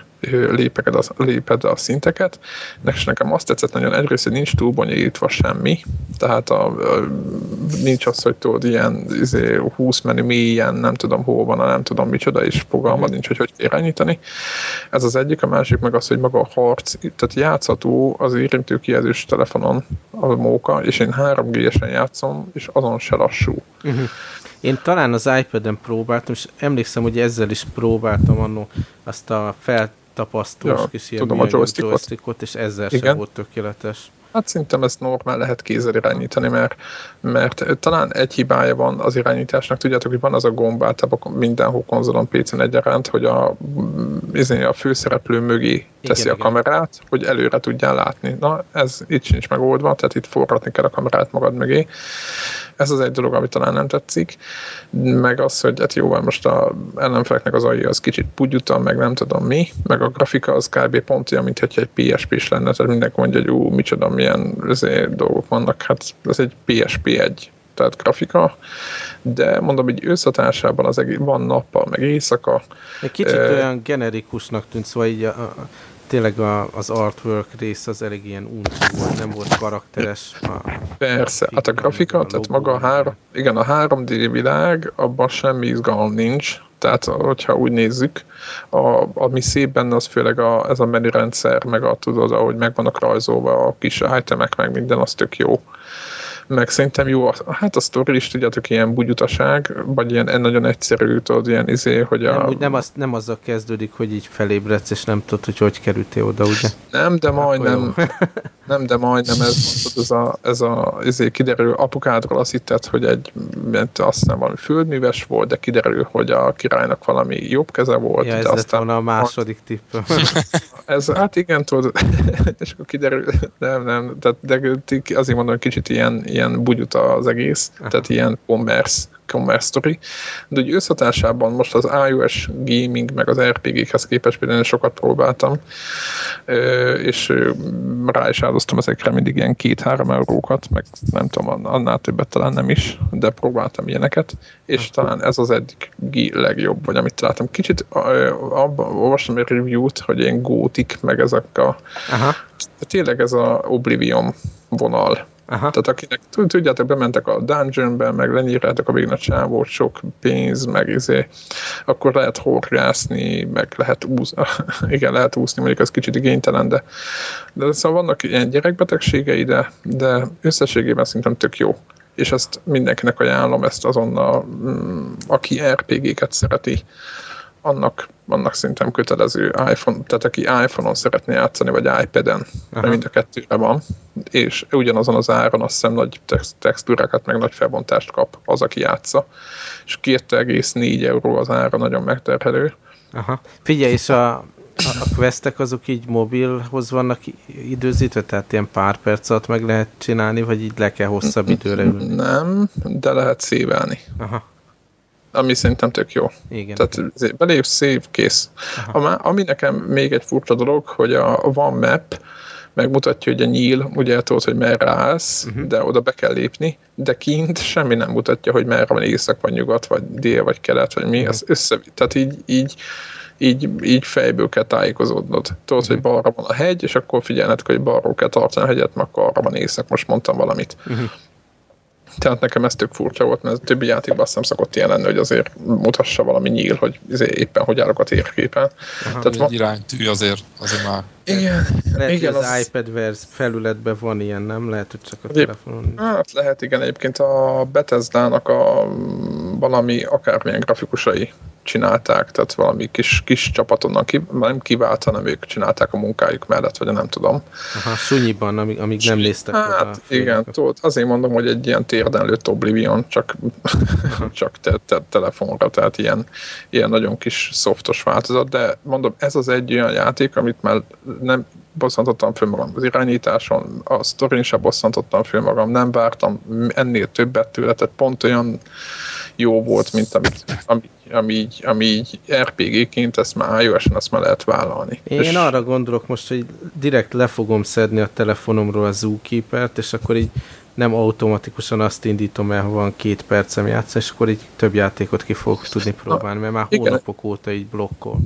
[SPEAKER 3] lépeked a, léped a szinteket. És nekem azt tetszett nagyon egyrészt, hogy nincs túl bonyolítva semmi, tehát a, a, nincs az, hogy tudod, ilyen izé, 20 menü mélyen, nem tudom hol van, nem tudom micsoda, és fogalmad nincs, hogy hogy irányítani. Ez az egyik, a másik meg az, hogy maga a harc, tehát játszható az érintő kijelzős telefonon a móka, és én 3G-esen játszom, és azon se lassú. Uh-huh.
[SPEAKER 1] Én talán az iPad-en próbáltam, és emlékszem, hogy ezzel is próbáltam annó azt a feltapasztós ja, kis ilyen tudom, a joystickot. joystickot, és ezzel Igen. sem volt tökéletes.
[SPEAKER 3] Hát szerintem ezt normál lehet kézzel irányítani, mert, mert talán egy hibája van az irányításnak. Tudjátok, hogy van az a gomb általában mindenhol konzolon PC-n egyaránt, hogy a, izé, a főszereplő mögé teszi igen, a kamerát, igen. hogy előre tudjál látni. Na, ez itt sincs megoldva, tehát itt forratni kell a kamerát magad mögé. Ez az egy dolog, ami talán nem tetszik. Meg az, hogy hát jó, most a ellenfeleknek az AI az kicsit pugyuta, meg nem tudom mi, meg a grafika az kb. pont olyan, mint egy PSP is lenne, tehát mindenki mondja, hogy ú, micsoda, milyen azért, dolgok vannak, hát ez egy PSP egy tehát grafika, de mondom, hogy összetársában az egész, van nappal, meg éjszaka.
[SPEAKER 1] Egy kicsit e, olyan generikusnak tűnt, szóval így a, a, tényleg a, az artwork rész az elég ilyen uncsi volt, nem volt karakteres. A
[SPEAKER 3] Persze, hát a grafika, a tehát maga a három, igen, a 3D világ, abban semmi izgalom nincs, tehát hogyha úgy nézzük, a, ami szép benne, az főleg a, ez a menürendszer, meg a tudod, ahogy meg vannak rajzolva a kis itemek, meg minden, az tök jó meg szerintem jó, hát a sztori is tudjátok, ilyen bugyutaság, vagy ilyen nagyon egyszerű, tudod, ilyen izé, hogy a...
[SPEAKER 1] Nem, úgy nem, az, nem azzal kezdődik, hogy így felébredsz, és nem tudod, hogy hogy kerültél oda, ugye?
[SPEAKER 3] Nem, de majdnem, [laughs] nem, de majdnem ez, ez a, ez a izé, kiderül, apukádról azt hitted, hogy egy, mert azt hiszem valami földműves volt, de kiderül, hogy a királynak valami jobb keze volt.
[SPEAKER 1] Ja, ez aztán volna a második tipp. [laughs]
[SPEAKER 3] ez, hát igen, tudod, [laughs] és akkor kiderül, nem, nem, tehát de azért mondom, hogy kicsit ilyen, ilyen bugyuta az egész, Aha. tehát ilyen commerce, commerce story, de úgy összhatásában most az iOS gaming meg az RPG-hez képest például sokat próbáltam, és rá is áldoztam ezekre mindig ilyen két-három eurókat, meg nem tudom, annál többet talán nem is, de próbáltam ilyeneket, és talán ez az egyik legjobb, vagy amit találtam. Kicsit abban olvastam egy review-t, hogy ilyen gótik, meg ezek a Aha. tényleg ez a Oblivion vonal Aha. Tehát akinek, tudjátok, bementek a dungeonbe, meg lenyírjátok a végén a csávót, sok pénz, meg izé, akkor lehet horgászni, meg lehet úszni, [laughs] igen, lehet úszni, mondjuk ez kicsit igénytelen, de, de szóval vannak ilyen gyerekbetegségei, de, de összességében szerintem tök jó és ezt mindenkinek ajánlom, ezt azonnal, mm, aki RPG-ket szereti, annak, annak szerintem kötelező iPhone, tehát aki iPhone-on szeretné játszani, vagy iPad-en, mert mind a kettőre van, és ugyanazon az áron azt hiszem nagy textúrákat, meg nagy felbontást kap az, aki játsza, és 2,4 euró az ára nagyon megterhelő.
[SPEAKER 1] Aha. Figyelj, és a, a questek azok így mobilhoz vannak időzítve, tehát ilyen pár perc alatt meg lehet csinálni, vagy így le kell hosszabb időre ülni?
[SPEAKER 3] Nem, de lehet szévelni. Aha ami szerintem tök jó.
[SPEAKER 1] Igen.
[SPEAKER 3] Tehát belépsz, szép, kész. A, ami nekem még egy furcsa dolog, hogy a, Van Map megmutatja, hogy a nyíl, ugye tudod, hogy merre állsz, uh-huh. de oda be kell lépni, de kint semmi nem mutatja, hogy merre van észak, vagy nyugat, vagy dél, vagy kelet, vagy mi, uh-huh. az össze, tehát így, így így, így fejből kell tájékozódnod. Tudod, hogy balra van a hegy, és akkor figyelned, hogy balról kell tartani a hegyet, mert akkor arra van észak, most mondtam valamit. Uh-huh. Tehát nekem ez tök furcsa volt, mert a többi játékban azt nem szokott ilyen lenni, hogy azért mutassa valami nyíl, hogy éppen hogy állok a térképen.
[SPEAKER 2] Aha, Tehát van... iránytű azért, azért már...
[SPEAKER 3] Igen.
[SPEAKER 1] Lehet,
[SPEAKER 3] igen,
[SPEAKER 1] az, az iPad verz felületben van ilyen, nem? Lehet, hogy csak a telefonon.
[SPEAKER 3] Hát lehet, igen. Egyébként a Bethesda-nak a valami akármilyen grafikusai csinálták, tehát valami kis, kis csapat onnan ki, nem kivált, hanem ők csinálták a munkájuk mellett, vagy nem tudom.
[SPEAKER 1] Aha, sunyiban, amíg, amíg nem néztek
[SPEAKER 3] Hát igen, tudod, azért mondom, hogy egy ilyen térden lőtt Oblivion, csak, csak te, te, telefonra, tehát ilyen, ilyen nagyon kis szoftos változat, de mondom, ez az egy olyan játék, amit már nem bosszantottam föl magam az irányításon, a sztorin sem bosszantottam föl magam, nem vártam ennél többet tőle, tehát pont olyan jó volt, mint amit, ami, ami, így, ami így RPG-ként, ezt már iOS-en azt már lehet vállalni.
[SPEAKER 1] Én és... arra gondolok most, hogy direkt le fogom szedni a telefonomról a Zookeeper-t, és akkor így nem automatikusan azt indítom el, ha van két percem játszani, és akkor így több játékot ki fogok tudni próbálni, mert már hónapok óta így blokkol.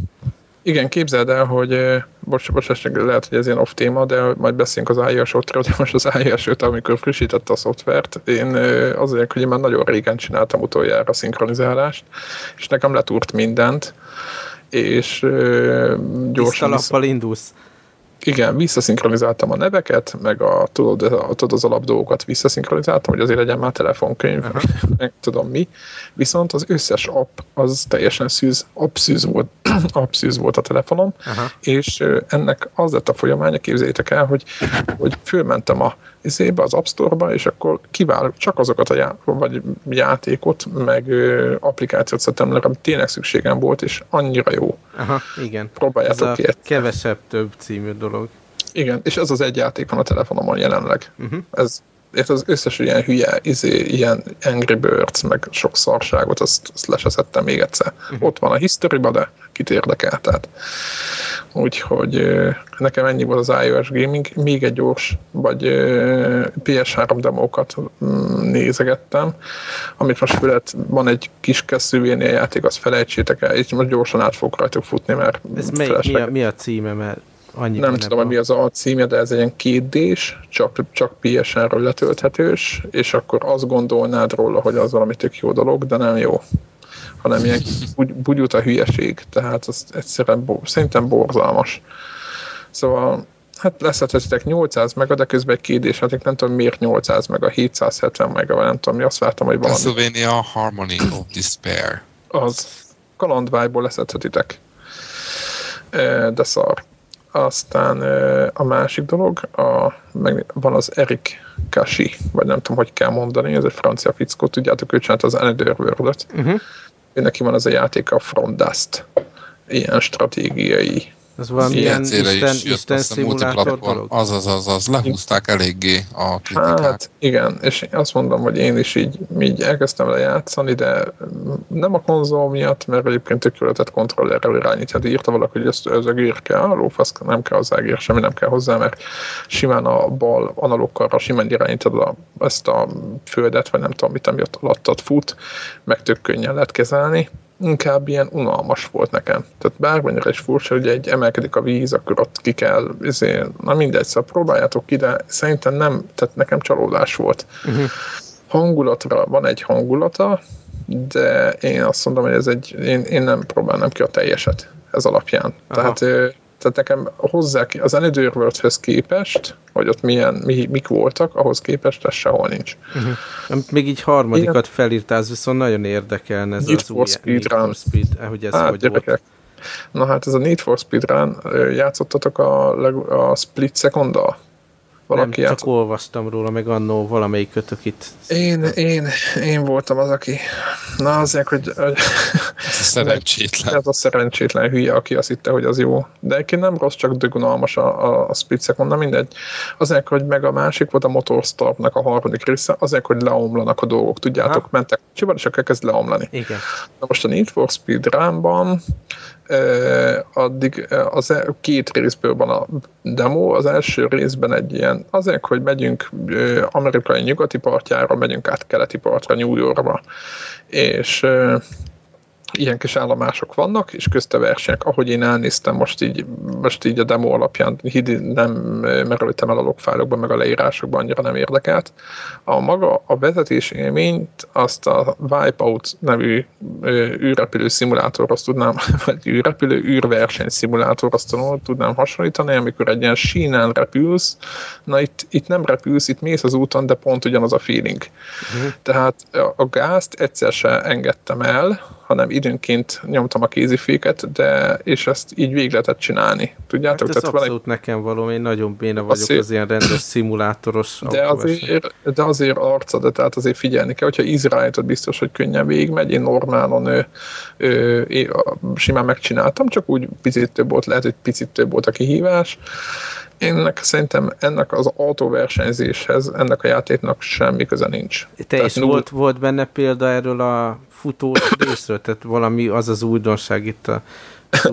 [SPEAKER 3] Igen, képzeld el, hogy bocs, bocs, lehet, hogy ez ilyen off téma, de majd beszélünk az iOS 5 de most az iOS 5, amikor frissítette a szoftvert, én azért, hogy én már nagyon régen csináltam utoljára a szinkronizálást, és nekem letúrt mindent, és gyorsan...
[SPEAKER 1] Tiszta indulsz.
[SPEAKER 3] Igen, visszaszinkronizáltam a neveket, meg a, tudod, a, tudod az alapdolgokat visszaszinkronizáltam, hogy azért legyen már telefonkönyv, uh-huh. [laughs] meg tudom mi. Viszont az összes app az teljesen szűz, appszűz volt, [clears throat] appszűz volt a telefonom, uh-huh. és ennek az lett a folyamánya, képzeljétek el, hogy, hogy fölmentem a izébe, az App Store-ba, és akkor kiválok csak azokat a já- vagy játékot, meg ö, applikációt szedtem le, ami tényleg szükségem volt, és annyira jó.
[SPEAKER 1] Aha, igen.
[SPEAKER 3] Próbáljátok
[SPEAKER 1] Ez ki. A kevesebb több című dolog.
[SPEAKER 3] Igen, és ez az egy játék van a telefonomon jelenleg. Uh-huh. Ez és az összes ilyen hülye, izé, ilyen Angry Birds, meg sok szarságot, azt, azt leseszettem még egyszer. Uh-huh. Ott van a history de kit érdekel, tehát. Úgyhogy nekem ennyi volt az iOS Gaming. Még egy gyors, vagy PS3 demókat mm, nézegettem, amit most fölött van egy kis keszűvénél játék, azt felejtsétek el, és most gyorsan át fogok rajtuk futni, mert
[SPEAKER 1] Ez mely, mi, a, mi a címe, mert
[SPEAKER 3] Annyi nem tudom, hogy mi az a címje, de ez egy ilyen kétdés, csak, csak PSN-ről letölthetős, és akkor azt gondolnád róla, hogy az valami tök jó dolog, de nem jó hanem ilyen bugy, bugyut a hülyeség, tehát az egyszerűen bo, szerintem borzalmas. Szóval hát leszedhetitek 800 mega, de közben egy kédés, hát nem tudom miért 800 mega, 770 mega, vagy nem tudom, mi azt vártam, hogy valami.
[SPEAKER 2] Castlevania Harmony of Despair.
[SPEAKER 3] Az. Kalandvájból leszedhetitek. De szar. Aztán a másik dolog, a, meg van az Eric Kashi, vagy nem tudom, hogy kell mondani, ez egy francia fickó, tudjátok, ő csinált az Another World-ot. Uh-huh. Neki van az a játék a Dust, ilyen stratégiai
[SPEAKER 1] ez valamilyen Isten, is Isten szimulátor dolog?
[SPEAKER 2] Az, az, az, az, lehúzták eléggé a kritikát. Hát
[SPEAKER 3] igen, és azt mondom, hogy én is így, így elkezdtem le játszani, de nem a konzol miatt, mert egyébként tök jól lehetett kontrollerrel irányítani. Hát írta valaki, hogy ezt, ez a gír kell, a lófasz, nem kell hozzá gír, semmi nem kell hozzá, mert simán a bal analókkal simán irányítod a, ezt a földet, vagy nem tudom mit, ami ott alattad fut, meg tök könnyen lehet kezelni inkább ilyen unalmas volt nekem. Tehát bármennyire is furcsa, hogy egy emelkedik a víz, akkor ott ki kell, ezért, na mindegy, szóval próbáljátok ki, de szerintem nem, tehát nekem csalódás volt. Uh-huh. Hangulatra van egy hangulata, de én azt mondom, hogy ez egy, én, én nem próbálnám ki a teljeset ez alapján. Aha. Tehát tehát nekem hozzá az Another world képest, hogy ott milyen, mi, mik voltak, ahhoz képest ez sehol nincs.
[SPEAKER 1] Uh-huh. Még így harmadikat Igen. felírtál, viszont nagyon érdekelne ez
[SPEAKER 3] Need az for Speed Need
[SPEAKER 1] for Speed, hogy ez
[SPEAKER 3] hát,
[SPEAKER 1] hogy gyerekek. volt.
[SPEAKER 3] Na hát ez a Need for Speed Run, játszottatok a, a Split second
[SPEAKER 1] valaki Nem, csak olvastam róla, meg annó valamelyik kötök itt.
[SPEAKER 3] Én, én, én voltam az, aki... Na azért, hogy... hogy
[SPEAKER 2] ez a szerencsétlen.
[SPEAKER 3] Ez a szerencsétlen hülye, aki azt hitte, hogy az jó. De egyébként nem rossz, csak dögunalmas a, a, a splitzek, mondom mindegy. Azért, hogy meg a másik volt a Motorstormnak a harmadik része, azért, hogy leomlanak a dolgok. Tudjátok, ha? mentek kocsival, és akkor kezd leomlani.
[SPEAKER 1] Igen.
[SPEAKER 3] Na most a Need for Speed Run-ban addig az e, két részből van a demo, az első részben egy ilyen, azért, hogy megyünk amerikai nyugati partjára, megyünk át keleti partra, New Yorkba, és ilyen kis állomások vannak, és közte versenyek. Ahogy én elnéztem most így, most így a demo alapján, nem merültem el a logfájlokban, meg a leírásokban, annyira nem érdekelt. A maga a vezetés élményt azt a Wipeout nevű űrrepülő szimulátorhoz tudnám, [laughs] vagy űrrepülő űrverseny szimulátorhoz tudnám hasonlítani, amikor egy ilyen sínen repülsz, na itt, itt nem repülsz, itt mész az úton, de pont ugyanaz a feeling. Uh-huh. Tehát a gázt egyszer se engedtem el, hanem időnként nyomtam a kéziféket, de és ezt így végig lehetett csinálni. Tudjátok?
[SPEAKER 1] Hát ez Tehát abszolút valami... nekem való, én nagyon béna vagyok azért, az ilyen rendes szimulátoros
[SPEAKER 3] de azért, de azért arca, de tehát azért figyelni kell, hogyha Izraeltot biztos, hogy könnyen végigmegy, én normálon ő, ő, ő, simán megcsináltam, csak úgy picit több volt, lehet, hogy picit több volt a kihívás, ennek szerintem ennek az autóversenyzéshez, ennek a játéknak semmi köze nincs.
[SPEAKER 1] Te Tehát is null... volt, volt benne példa erről a futós részről, tehát valami az az újdonság itt a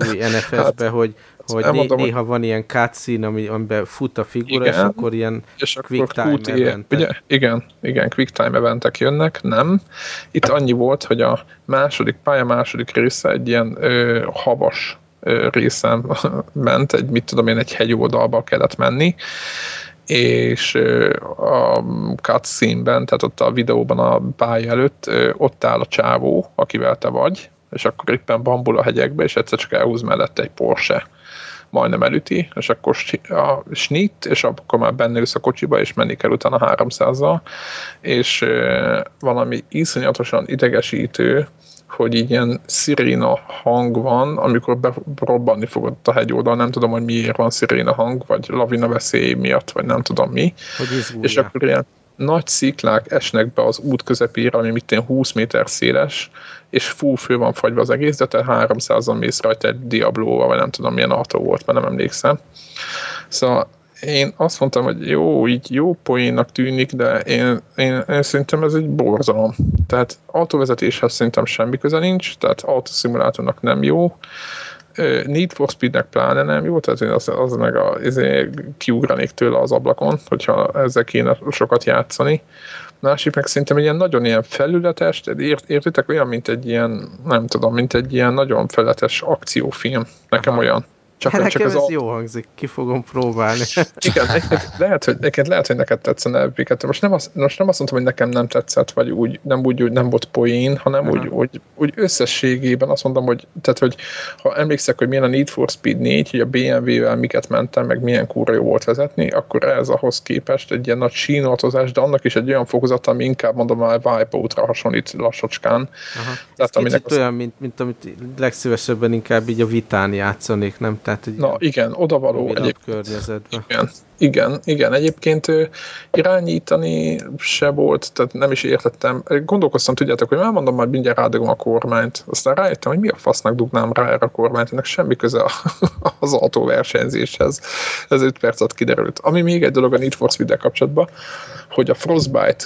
[SPEAKER 1] új [laughs] NFS-be, hát, hogy, hogy né- néha van ilyen cutscene, ami, amiben fut a figura, igen, és akkor ilyen és quick time eventek.
[SPEAKER 3] Ugye, igen, igen, quick time eventek jönnek, nem. Itt annyi volt, hogy a második pálya második része egy ilyen ö, havas részem [laughs] ment, egy, mit tudom én, egy hegyoldalba kellett menni, és a cutscene-ben, tehát ott a videóban a pálya előtt ott áll a csávó, akivel te vagy, és akkor éppen bambul a hegyekbe, és egyszer csak elhúz mellette egy Porsche. Majdnem elüti, és akkor a snit, és akkor már benne a kocsiba, és menni kell utána 300-zal, és valami iszonyatosan idegesítő, hogy így ilyen sziréna hang van, amikor berobbanni fogott a hegyoldal, nem tudom, hogy miért van sziréna hang, vagy lavina veszély miatt, vagy nem tudom mi.
[SPEAKER 1] Hogy
[SPEAKER 3] és akkor ilyen nagy sziklák esnek be az út közepére, ami mit 20 méter széles, és fú, fő van fagyva az egész, de te 300-an mész rajta egy Diablo-val, vagy nem tudom milyen autó volt, mert nem emlékszem. Szóval én azt mondtam, hogy jó, így jó poénnak tűnik, de én, én, én szerintem ez egy borzalom. Tehát autóvezetéshez szerintem semmi köze nincs, tehát autoszimulátornak nem jó, Need for Speednek pláne nem jó, tehát én az, az meg a, azért kiugranék tőle az ablakon, hogyha ezzel kéne sokat játszani. Másik meg szerintem egy ilyen nagyon ilyen felületes, ért, értitek, olyan, mint egy ilyen, nem tudom, mint egy ilyen nagyon felületes akciófilm. Nekem Aha. olyan.
[SPEAKER 1] Csak, hát csak ez, a... jó hangzik, ki fogom próbálni. [laughs]
[SPEAKER 3] Igen, lehet, hogy, neked, lehet, hogy neked tetszene Epic. Most nem, azt, most nem azt mondtam, hogy nekem nem tetszett, vagy úgy, nem úgy, hogy nem volt poén, hanem úgy, úgy, úgy, összességében azt mondom, hogy, tehát, hogy ha emlékszek, hogy milyen a Need for Speed 4, hogy a BMW-vel miket mentem, meg milyen kúra jó volt vezetni, akkor ez ahhoz képest egy ilyen nagy sínoltozás, de annak is egy olyan fokozat, ami inkább mondom a Wipeout-ra hasonlít lassacskán.
[SPEAKER 1] Aha. Tehát, ez aminek az... olyan, mint, mint amit legszívesebben inkább így a vitán játszanék, nem? Tehát egy
[SPEAKER 3] Na igen, odavaló
[SPEAKER 1] környezetben.
[SPEAKER 3] Igen, igen, igen. Egyébként ő, irányítani se volt, tehát nem is értettem. Gondolkoztam, tudjátok, hogy már mondom, majd mindjárt rádugom a kormányt. Aztán rájöttem, hogy mi a fasznak dugnám rá erre a kormányt, ennek semmi köze [laughs] az autóversenyzéshez. Ez 5 perc alatt kiderült. Ami még egy dolog a Need for speed kapcsolatban, hogy a Frostbite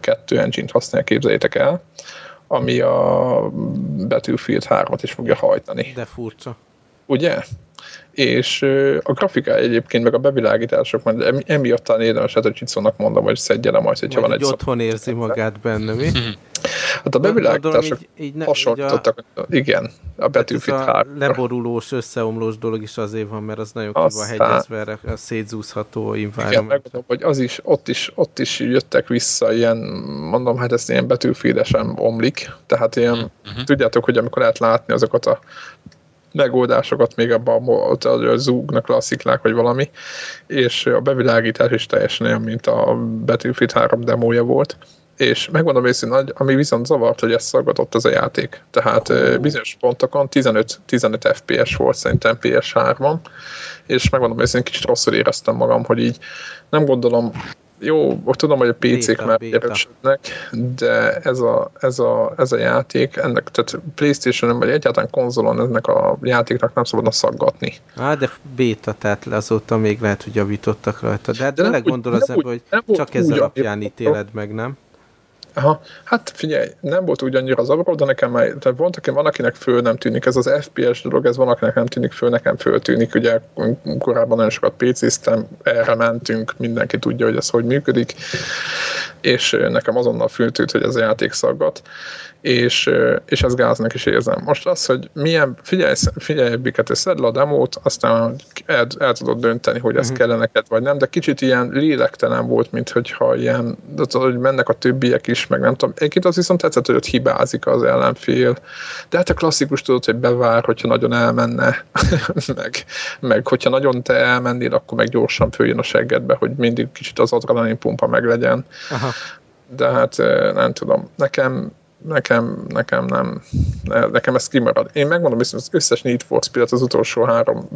[SPEAKER 3] 2 engine-t használja, képzeljétek el, ami a Battlefield 3-at is fogja hajtani.
[SPEAKER 1] De furcsa.
[SPEAKER 3] Ugye? és a grafika egyébként, meg a bevilágítások, mert emiatt talán érdemes hát a Csicónak mondom, hogy szedje le majd, hogyha van egy
[SPEAKER 1] otthon szó. érzi magát benne, mi? [laughs]
[SPEAKER 3] Hát a bevilágítások hasonlítottak, igen, a Battlefield
[SPEAKER 1] hát 3 leborulós, összeomlós dolog is azért van, mert az nagyon kiva hegyezve, erre a szétzúzható environment. Igen,
[SPEAKER 3] megmondom, hogy az is, ott is, ott is jöttek vissza ilyen, mondom, hát ezt ilyen betűfédesen omlik, tehát ilyen, uh-huh. tudjátok, hogy amikor lehet látni azokat a megoldásokat még abban a zúgnak le a sziklák, vagy valami, és a bevilágítás is teljesen olyan, mint a Battlefield 3 demója volt. és megmondom őszintén, ami viszont zavart, hogy ez szaggatott ez a játék. Tehát bizonyos pontokon 15, 15 FPS volt szerintem PS3-on, és megmondom őszintén, kicsit rosszul éreztem magam, hogy így nem gondolom, jó, tudom, hogy a PC-k már erősödnek, de ez a, ez, a, ez a játék, ennek, tehát Playstation-on vagy egyáltalán konzolon ennek a játéknak nem szabadna szaggatni.
[SPEAKER 1] Á, de beta, tehát azóta még lehet, hogy javítottak rajta. De hát de belegondol az hogy csak ez alapján ítéled meg, nem?
[SPEAKER 3] Aha, hát figyelj, nem volt úgy annyira zavaró, de nekem már, tehát volt, aki, van, akinek föl nem tűnik, ez az FPS dolog, ez van, akinek nem tűnik föl, nekem föltűnik, ugye korábban nagyon sokat pc erre mentünk, mindenki tudja, hogy ez hogy működik, és nekem azonnal föltűnt, hogy ez a játék szaggat, és, és ez gáznak is érzem. Most az, hogy milyen, figyelj, figyelj Biket, szedd le a demót, aztán el, el tudod dönteni, hogy ez uh-huh. kell neked, vagy nem, de kicsit ilyen lélektelen volt, mint hogyha ilyen, de tudod, hogy mennek a többiek is, meg nem tudom. Egyébként az viszont tetszett, hogy ott hibázik az ellenfél. De hát a klasszikus tudod, hogy bevár, hogyha nagyon elmenne, [laughs] meg, meg hogyha nagyon te elmennél, akkor meg gyorsan följön a seggedbe, hogy mindig kicsit az adrenalin pumpa meg legyen. Aha. De hát nem tudom, nekem nekem, nekem nem, nekem ez kimarad. Én megmondom, hogy az összes Need for Speed az utolsó három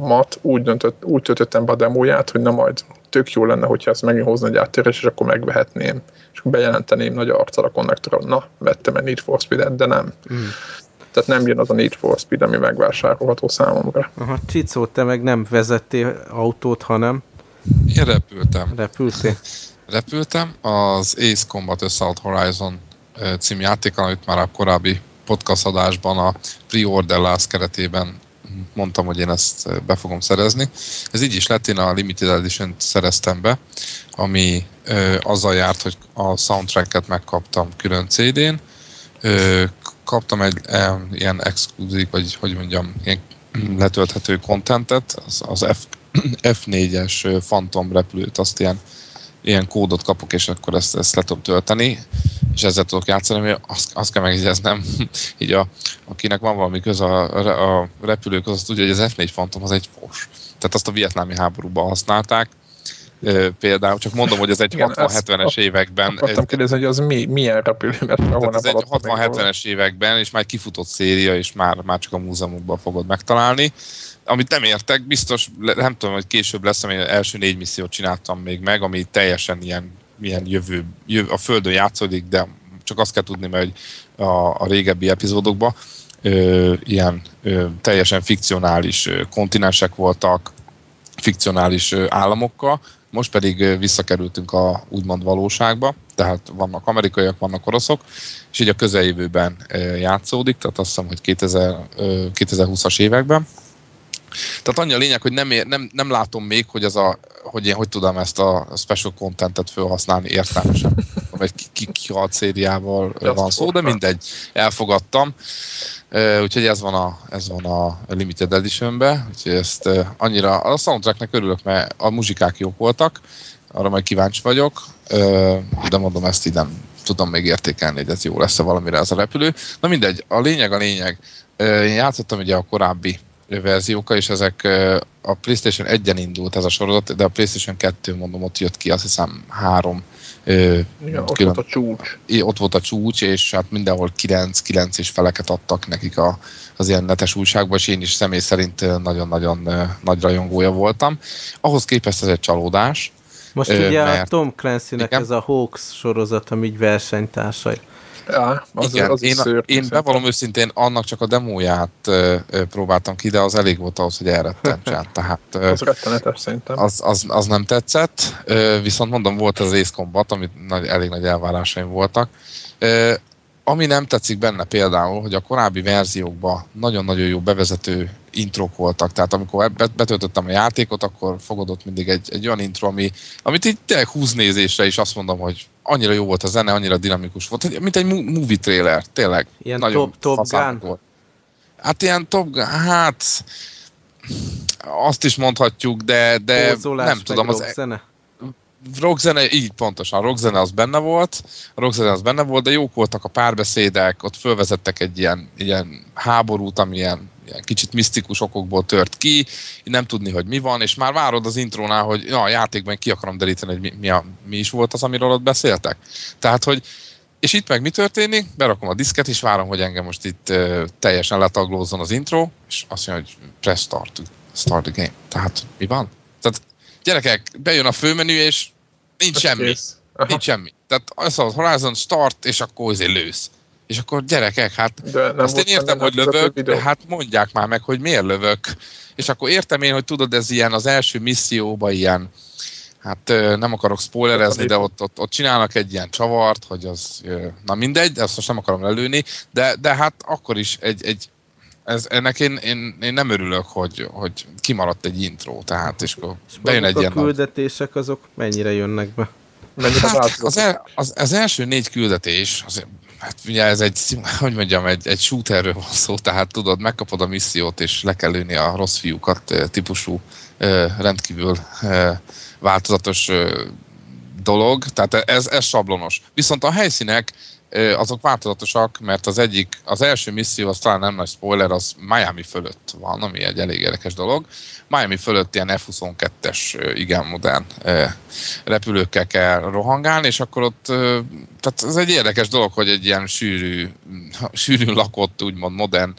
[SPEAKER 3] mat úgy, döntött, úgy töltöttem be a demóját, hogy na majd tök jó lenne, hogyha ezt megint hozna egy áttérés, és akkor megvehetném, és akkor bejelenteném nagy arccal a konnektoron, na, vettem egy Need for Speed-et, de nem. Mm. Tehát nem jön az a Need for Speed, ami megvásárolható számomra.
[SPEAKER 1] Aha, Csicó, te meg nem vezettél autót, hanem?
[SPEAKER 2] Én repültem.
[SPEAKER 1] Repültél?
[SPEAKER 2] Repültem. Az Ace Combat Assault Horizon című játékkal, amit már a korábbi podcast adásban a pre-order keretében mondtam, hogy én ezt be fogom szerezni. Ez így is lett, én a Limited edition szereztem be, ami ö, azzal járt, hogy a soundtracket megkaptam külön CD-n, ö, kaptam egy ö, ilyen exkluzív, vagy hogy mondjam, ilyen letölthető kontentet, az, az F, [clears throat] F4-es Phantom repülőt, azt ilyen ilyen kódot kapok, és akkor ezt, ezt le tudom tölteni, és ezzel tudok játszani, mert azt, azt kell megjegyeznem, [laughs] így a, akinek van valami köz a, a repülők, az tudja, hogy az F4 Phantom az egy fos. Tehát azt a vietnámi háborúban használták, például, csak mondom, hogy ez egy 60-70-es években.
[SPEAKER 3] Akartam kérdezni, hogy az mi, milyen repülő, mert
[SPEAKER 2] ez egy 60-70-es években, és már egy kifutott széria, és már, már csak a múzeumokban fogod megtalálni amit nem értek, biztos, nem tudom, hogy később lesz, ami első négy missziót csináltam még meg, ami teljesen ilyen, ilyen jövő, jövő, a Földön játszódik, de csak azt kell tudni, mert a, a régebbi epizódokban ö, ilyen ö, teljesen fikcionális ö, kontinensek voltak, fikcionális ö, államokkal, most pedig visszakerültünk a úgymond valóságba, tehát vannak amerikaiak, vannak oroszok, és így a közeljövőben játszódik, tehát azt hiszem, hogy 2000, 2020-as években. Tehát annyi a lényeg, hogy nem, ér, nem, nem látom még, hogy, ez a, hogy én hogy tudom ezt a special contentet felhasználni értelmesen. Egy kihalt szériával van szó, de mindegy, elfogadtam. Úgyhogy ez van a, ez van a Limited Edition-be, úgyhogy ezt annyira, a soundtracknek örülök, mert a muzsikák jók voltak, arra majd kíváncsi vagyok, de mondom, ezt így nem tudom még értékelni, hogy ez jó lesz-e valamire ez a repülő. Na mindegy, a lényeg a lényeg. Én játszottam ugye a korábbi verzióka, és ezek a PlayStation 1-en indult ez a sorozat, de a PlayStation 2, mondom, ott jött ki, azt hiszem három
[SPEAKER 3] igen, ott külön, volt a csúcs.
[SPEAKER 2] Ott volt a csúcs, és hát mindenhol 9-9 és feleket adtak nekik a, az ilyen netes újságban, és én is személy szerint nagyon-nagyon nagy rajongója voltam. Ahhoz képest ez egy csalódás.
[SPEAKER 1] Most ugye mert, a Tom Clancy-nek ez a Hawks sorozat, ami versenytársai.
[SPEAKER 3] Ja, az,
[SPEAKER 2] Igen, az én, szőr, én bevallom őszintén, annak csak a demóját ö, ö, próbáltam ki, de az elég volt ahhoz, hogy elrettentsen. [laughs] Tehát,
[SPEAKER 3] ö, az rettenetes szerintem.
[SPEAKER 2] Az, az, az nem tetszett, ö, viszont mondom, volt az Ace Combat, amit nagy, elég nagy elvárásaim voltak. Ö, ami nem tetszik benne például, hogy a korábbi verziókban nagyon-nagyon jó bevezető introk voltak, tehát amikor betöltöttem a játékot, akkor fogadott mindig egy, egy olyan intro, ami, amit így tényleg húz nézésre is azt mondom, hogy annyira jó volt a zene, annyira dinamikus volt, mint egy movie trailer, tényleg.
[SPEAKER 1] Ilyen nagyon top, top gun? Volt.
[SPEAKER 2] Hát ilyen top gun, hát azt is mondhatjuk, de, de nem tudom. Az, zene? rockzene, így pontosan, rockzene az benne volt, rockzene az benne volt, de jók voltak a párbeszédek, ott fölvezettek egy ilyen, ilyen háborút, ami ilyen, ilyen kicsit misztikus okokból tört ki, nem tudni, hogy mi van, és már várod az intrónál, hogy ja, a játékban ki akarom deríteni, hogy mi, mi, a, mi is volt az, amiről ott beszéltek. Tehát, hogy és itt meg mi történik? Berakom a diszket, és várom, hogy engem most itt uh, teljesen letaglózzon az intro, és azt mondja, hogy press start, start the game. Tehát mi van? Tehát gyerekek, bejön a főmenü, és nincs semmi. Nincs semmi. Tehát az a Horizon start, és akkor azért lősz. És akkor gyerekek, hát de nem azt én értem, hogy lövök, de hát mondják már meg, hogy miért lövök. És akkor értem én, hogy tudod, ez ilyen az első misszióban ilyen, hát nem akarok spoilerezni, de ott, ott, ott csinálnak egy ilyen csavart, hogy az, na mindegy, ezt most nem akarom lelőni, de, de hát akkor is egy, egy ez, ennek én, én, én, nem örülök, hogy, hogy kimaradt egy intro, tehát és akkor és bejön egy
[SPEAKER 1] a
[SPEAKER 2] ilyen...
[SPEAKER 1] A küldetések azok mennyire jönnek be?
[SPEAKER 2] Mennyire hát az, el, az, az, első négy küldetés, az, hát ugye ez egy, hogy mondjam, egy, egy shooterről van szó, tehát tudod, megkapod a missziót, és le kell lőni a rossz fiúkat típusú rendkívül változatos dolog, tehát ez, ez sablonos. Viszont a helyszínek azok változatosak, mert az egyik, az első misszió, az talán nem nagy spoiler, az Miami fölött van, ami egy elég érdekes dolog. Miami fölött ilyen F-22-es, igen modern repülőkkel kell rohangálni, és akkor ott, tehát ez egy érdekes dolog, hogy egy ilyen sűrű, [laughs] sűrűn lakott, úgymond modern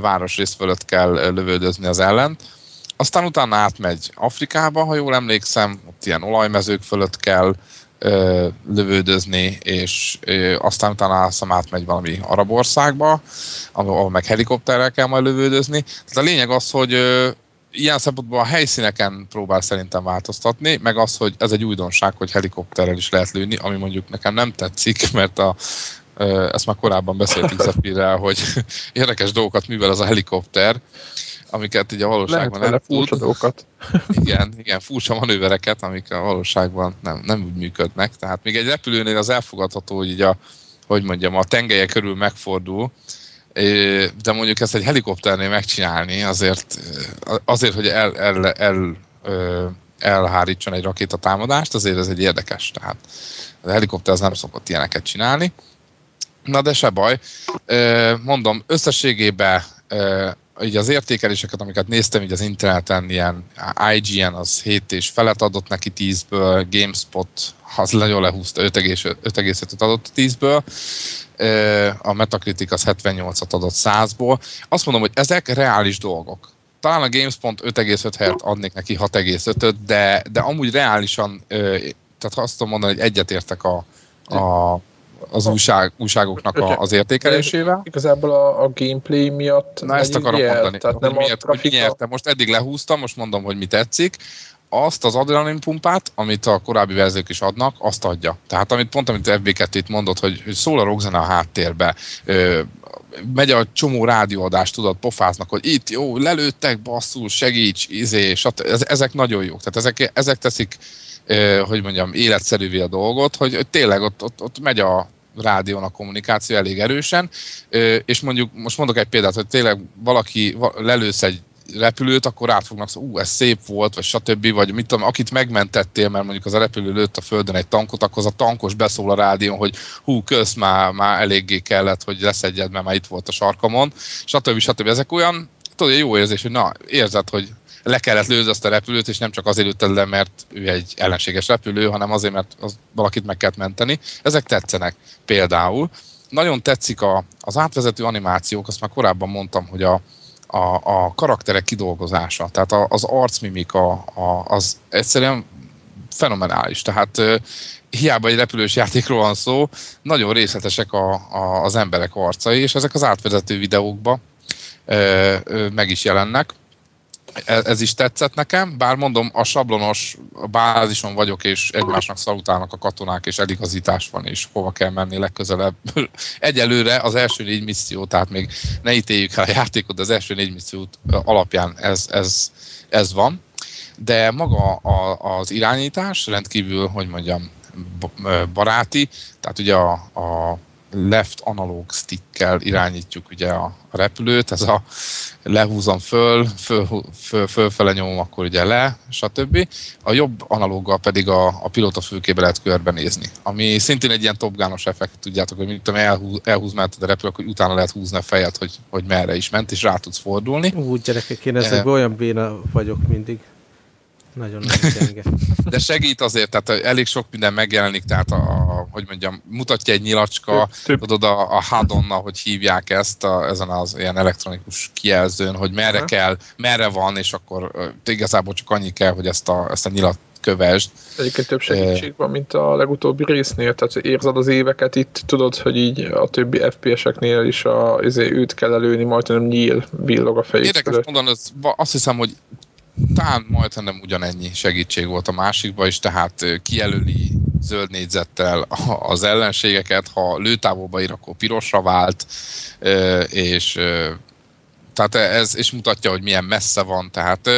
[SPEAKER 2] városrész fölött kell lövöldözni az ellent. Aztán utána átmegy Afrikába, ha jól emlékszem, ott ilyen olajmezők fölött kell ö, lövődözni, és ö, aztán utána azt átmegy valami arab országba, ahol meg helikopterrel kell majd lövődözni. Tehát a lényeg az, hogy ö, ilyen szempontból a helyszíneken próbál szerintem változtatni, meg az, hogy ez egy újdonság, hogy helikopterrel is lehet lőni, ami mondjuk nekem nem tetszik, [laughs] mert a, ezt már korábban beszéltünk [laughs] Zephyr hogy [laughs] érdekes dolgokat művel az a helikopter, amiket ugye a valóságban
[SPEAKER 3] Lehet dolgokat. [laughs]
[SPEAKER 2] Igen, igen, furcsa manővereket, amik a valóságban nem, nem úgy működnek. Tehát még egy repülőnél az elfogadható, hogy így a, hogy mondjam, a tengelye körül megfordul, de mondjuk ezt egy helikopternél megcsinálni azért, azért hogy el, el, el, el elhárítson egy rakétatámadást, azért ez egy érdekes. Tehát a helikopter az nem szokott ilyeneket csinálni. Na de se baj. Mondom, összességében így az értékeléseket, amiket néztem így az interneten, ilyen IGN az 7 és felet adott neki 10-ből, GameSpot az nagyon lehúzta, 5,5-öt adott 10-ből, a Metacritic az 78-at adott 100-ból. Azt mondom, hogy ezek reális dolgok. Talán a GameSpot 5,5 helyett adnék neki 6,5-öt, de, de amúgy reálisan, tehát azt tudom mondani, hogy egyetértek a, a az újság, újságoknak a, az értékelésével.
[SPEAKER 3] Igazából a, a gameplay miatt
[SPEAKER 2] Na ezt akarom jel, mondani, tehát nem miért, a hogy nyertem. Most eddig lehúztam, most mondom, hogy mi tetszik. Azt az adrenalin pumpát, amit a korábbi verziók is adnak, azt adja. Tehát amit pont, amit FB2 itt mondott, hogy, hogy szól a rockzene a háttérbe, ö, megy a csomó rádióadást, tudod, pofáznak, hogy itt jó, lelőttek, basszul, segíts, izé, stb. Ezek nagyon jók. Tehát ezek, ezek teszik hogy mondjam, életszerűvé a dolgot, hogy, tényleg ott, ott, ott megy a rádión a kommunikáció elég erősen, és mondjuk, most mondok egy példát, hogy tényleg valaki lelősz egy repülőt, akkor át fognak szó, ú, ez szép volt, vagy stb., vagy mit tudom, akit megmentettél, mert mondjuk az a repülő lőtt a földön egy tankot, akkor az a tankos beszól a rádión, hogy hú, kösz, már, már eléggé kellett, hogy leszedjed, mert már itt volt a sarkamon, stb. stb. Ezek olyan, tudod, jó érzés, hogy na, érzed, hogy le kellett lőzni azt a repülőt, és nem csak azért lőtted le, mert ő egy ellenséges repülő, hanem azért, mert az valakit meg kellett menteni. Ezek tetszenek például. Nagyon tetszik a, az átvezető animációk, azt már korábban mondtam, hogy a, a, a karakterek kidolgozása, tehát a, az arcmimika, a, az egyszerűen fenomenális. Tehát hiába egy repülős játékról van szó, nagyon részletesek a, a, az emberek arcai, és ezek az átvezető videókba meg is jelennek. E, ez is tetszett nekem, bár mondom, a sablonos bázison vagyok, és egymásnak szalutálnak a katonák, és eligazítás van, és hova kell menni legközelebb. [laughs] Egyelőre az első négy misszió, tehát még ne ítéljük el a játékot, de az első négy misszió alapján ez, ez, ez van. De maga a, az irányítás rendkívül, hogy mondjam, baráti, tehát ugye a, a left analóg stickkel irányítjuk ugye a, a repülőt, ez a lehúzom föl, föl, föl, fölfele nyomom, akkor ugye le, stb. A jobb analóggal pedig a, a pilóta fülkébe lehet körbenézni, ami szintén egy ilyen topgános effekt, tudjátok, hogy mit tudom, elhúz, elhúz mellett a repülő, akkor utána lehet húzni a fejed, hogy, hogy merre is ment, és rá tudsz fordulni.
[SPEAKER 1] Úgy gyerekek, én ezekben e... olyan béna vagyok mindig. Nagyon nagy gyenge.
[SPEAKER 2] De segít azért, tehát elég sok minden megjelenik, tehát a hogy mondjam, mutatja egy nyilacska, tudod a, a Hadonna, hogy hívják ezt a, ezen az ilyen elektronikus kijelzőn, hogy merre Aha. kell, merre van, és akkor igazából csak annyi kell, hogy ezt a, ezt a nyilat kövesd.
[SPEAKER 3] Egyébként több segítség van, mint a legutóbbi résznél, tehát érzed az éveket itt, tudod, hogy így a többi FPS-eknél is a, azért őt kell előni, majd nem nyíl, villog a fejét.
[SPEAKER 2] Érdekes mondani, azt hiszem, hogy talán majdnem ugyanennyi segítség volt a másikban is, tehát kijelöli zöld négyzettel [laughs] az ellenségeket, ha lőtávolba ír, akkor pirosra vált, és tehát ez, és mutatja, hogy milyen messze van, tehát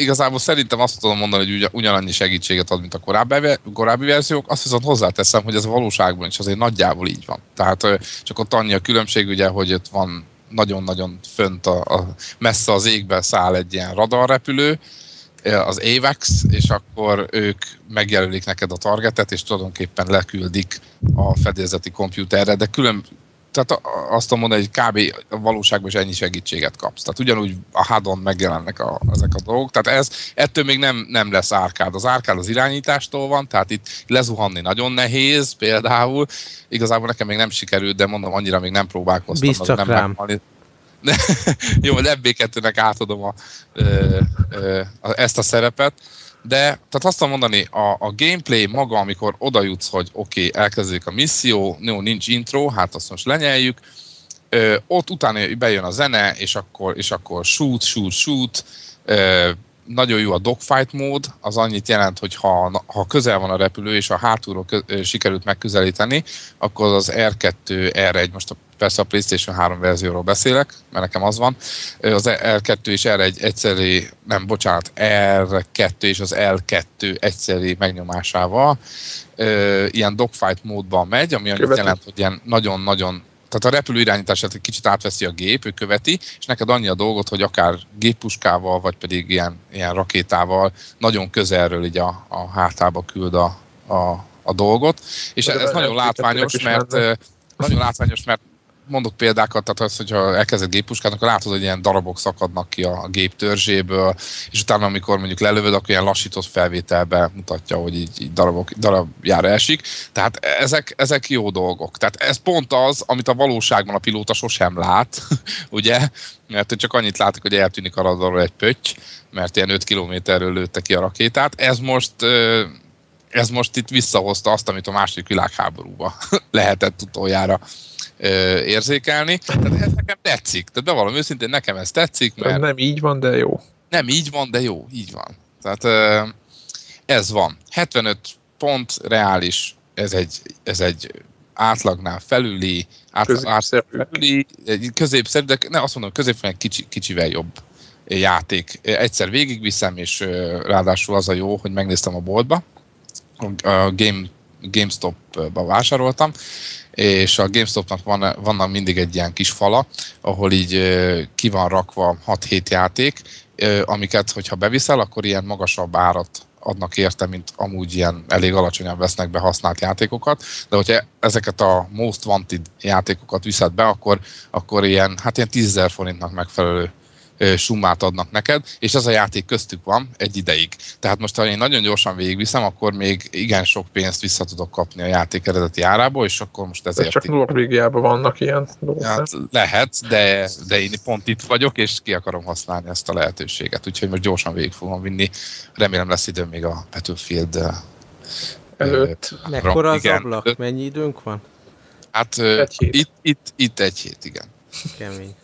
[SPEAKER 2] igazából szerintem azt tudom mondani, hogy ugyanannyi segítséget ad, mint a korábbi, korábbi verziók, azt viszont hozzáteszem, hogy ez a valóságban is azért nagyjából így van. Tehát csak ott annyi a különbség, ugye, hogy ott van nagyon-nagyon fönt a, a messze az égbe száll egy ilyen radarrepülő, az AVAX, és akkor ők megjelölik neked a targetet, és tulajdonképpen leküldik a fedélzeti kompjúterre, de külön, tehát azt tudom mondani, hogy kb. a valóságban is ennyi segítséget kapsz. Tehát ugyanúgy a HAD-on megjelennek a, ezek a dolgok. Tehát ez, ettől még nem, nem lesz árkád. Az árkád az irányítástól van, tehát itt lezuhanni nagyon nehéz például. Igazából nekem még nem sikerült, de mondom, annyira még nem próbálkoztam.
[SPEAKER 1] Bíztak
[SPEAKER 2] nem
[SPEAKER 1] rám.
[SPEAKER 2] Meghalni. [laughs] Jó, hogy MB2-nek átadom a, ö, ö, a, ezt a szerepet. De, tehát azt tudom mondani, a, a gameplay maga, amikor oda jutsz, hogy oké, okay, elkezdődik a misszió, jó, nincs intro, hát azt most lenyeljük, ö, ott utána bejön a zene, és akkor, és akkor shoot, shoot, shoot, ö, nagyon jó a dogfight mód, az annyit jelent, hogy ha, ha közel van a repülő, és a hátulról kö, sikerült megközelíteni, akkor az R2, R1, most a, persze a PlayStation 3 verzióról beszélek, mert nekem az van, az R2 és R1 egyszerű, nem, bocsánat, R2 és az L2 egyszerű megnyomásával ilyen dogfight módban megy, ami annyit jelent, hogy ilyen nagyon-nagyon tehát a repülő irányítását egy kicsit átveszi a gép, ő követi, és neked annyi a dolgot, hogy akár géppuskával, vagy pedig ilyen, ilyen rakétával nagyon közelről így a, a hátába küld a, a, a dolgot. És ez, ez nagyon látványos, mert nagyon látványos, mert mondok példákat, tehát az, hogyha elkezded géppuskát, akkor látod, hogy ilyen darabok szakadnak ki a gép törzséből, és utána, amikor mondjuk lelövöd, akkor ilyen lassított felvételbe mutatja, hogy így, így darabok, darabjára esik. Tehát ezek, ezek jó dolgok. Tehát ez pont az, amit a valóságban a pilóta sosem lát, [laughs] ugye? Mert csak annyit látok, hogy eltűnik a radarról egy pötty, mert ilyen 5 kilométerről lőtte ki a rakétát. Ez most ez most itt visszahozta azt, amit a második világháborúban [laughs] lehetett utoljára érzékelni. Tehát ez nekem tetszik. Tehát bevallom őszintén, nekem ez tetszik,
[SPEAKER 3] mert... Nem így van, de jó.
[SPEAKER 2] Nem így van, de jó. Így van. Tehát ez van. 75 pont reális, ez egy, ez egy átlagnál felüli, átlag, átlag felüli, középszerű, de ne azt mondom, középszerű kicsi, kicsivel jobb játék. Egyszer végigviszem, és ráadásul az a jó, hogy megnéztem a boltba, a Game, GameStop-ba vásároltam, és a GameStopnak van, vannak mindig egy ilyen kis fala, ahol így ki van rakva 6-7 játék, amiket, hogyha beviszel, akkor ilyen magasabb árat adnak érte, mint amúgy ilyen elég alacsonyan vesznek be használt játékokat, de hogyha ezeket a Most Wanted játékokat viszed be, akkor, akkor ilyen, hát ilyen 10 forintnak megfelelő summát adnak neked, és ez a játék köztük van egy ideig. Tehát most, ha én nagyon gyorsan végigviszem, akkor még igen sok pénzt vissza tudok kapni a játék eredeti árából, és akkor most ezért...
[SPEAKER 3] De csak Norvégiában vannak ilyen
[SPEAKER 2] dolgok. Hát lehet, de, de én pont itt vagyok, és ki akarom használni ezt a lehetőséget. Úgyhogy most gyorsan végig fogom vinni. Remélem lesz idő még a Battlefield
[SPEAKER 3] előtt.
[SPEAKER 1] Mekkora az igen. ablak? Mennyi időnk van?
[SPEAKER 2] Hát itt, itt, itt egy hét, igen.
[SPEAKER 1] Kemény.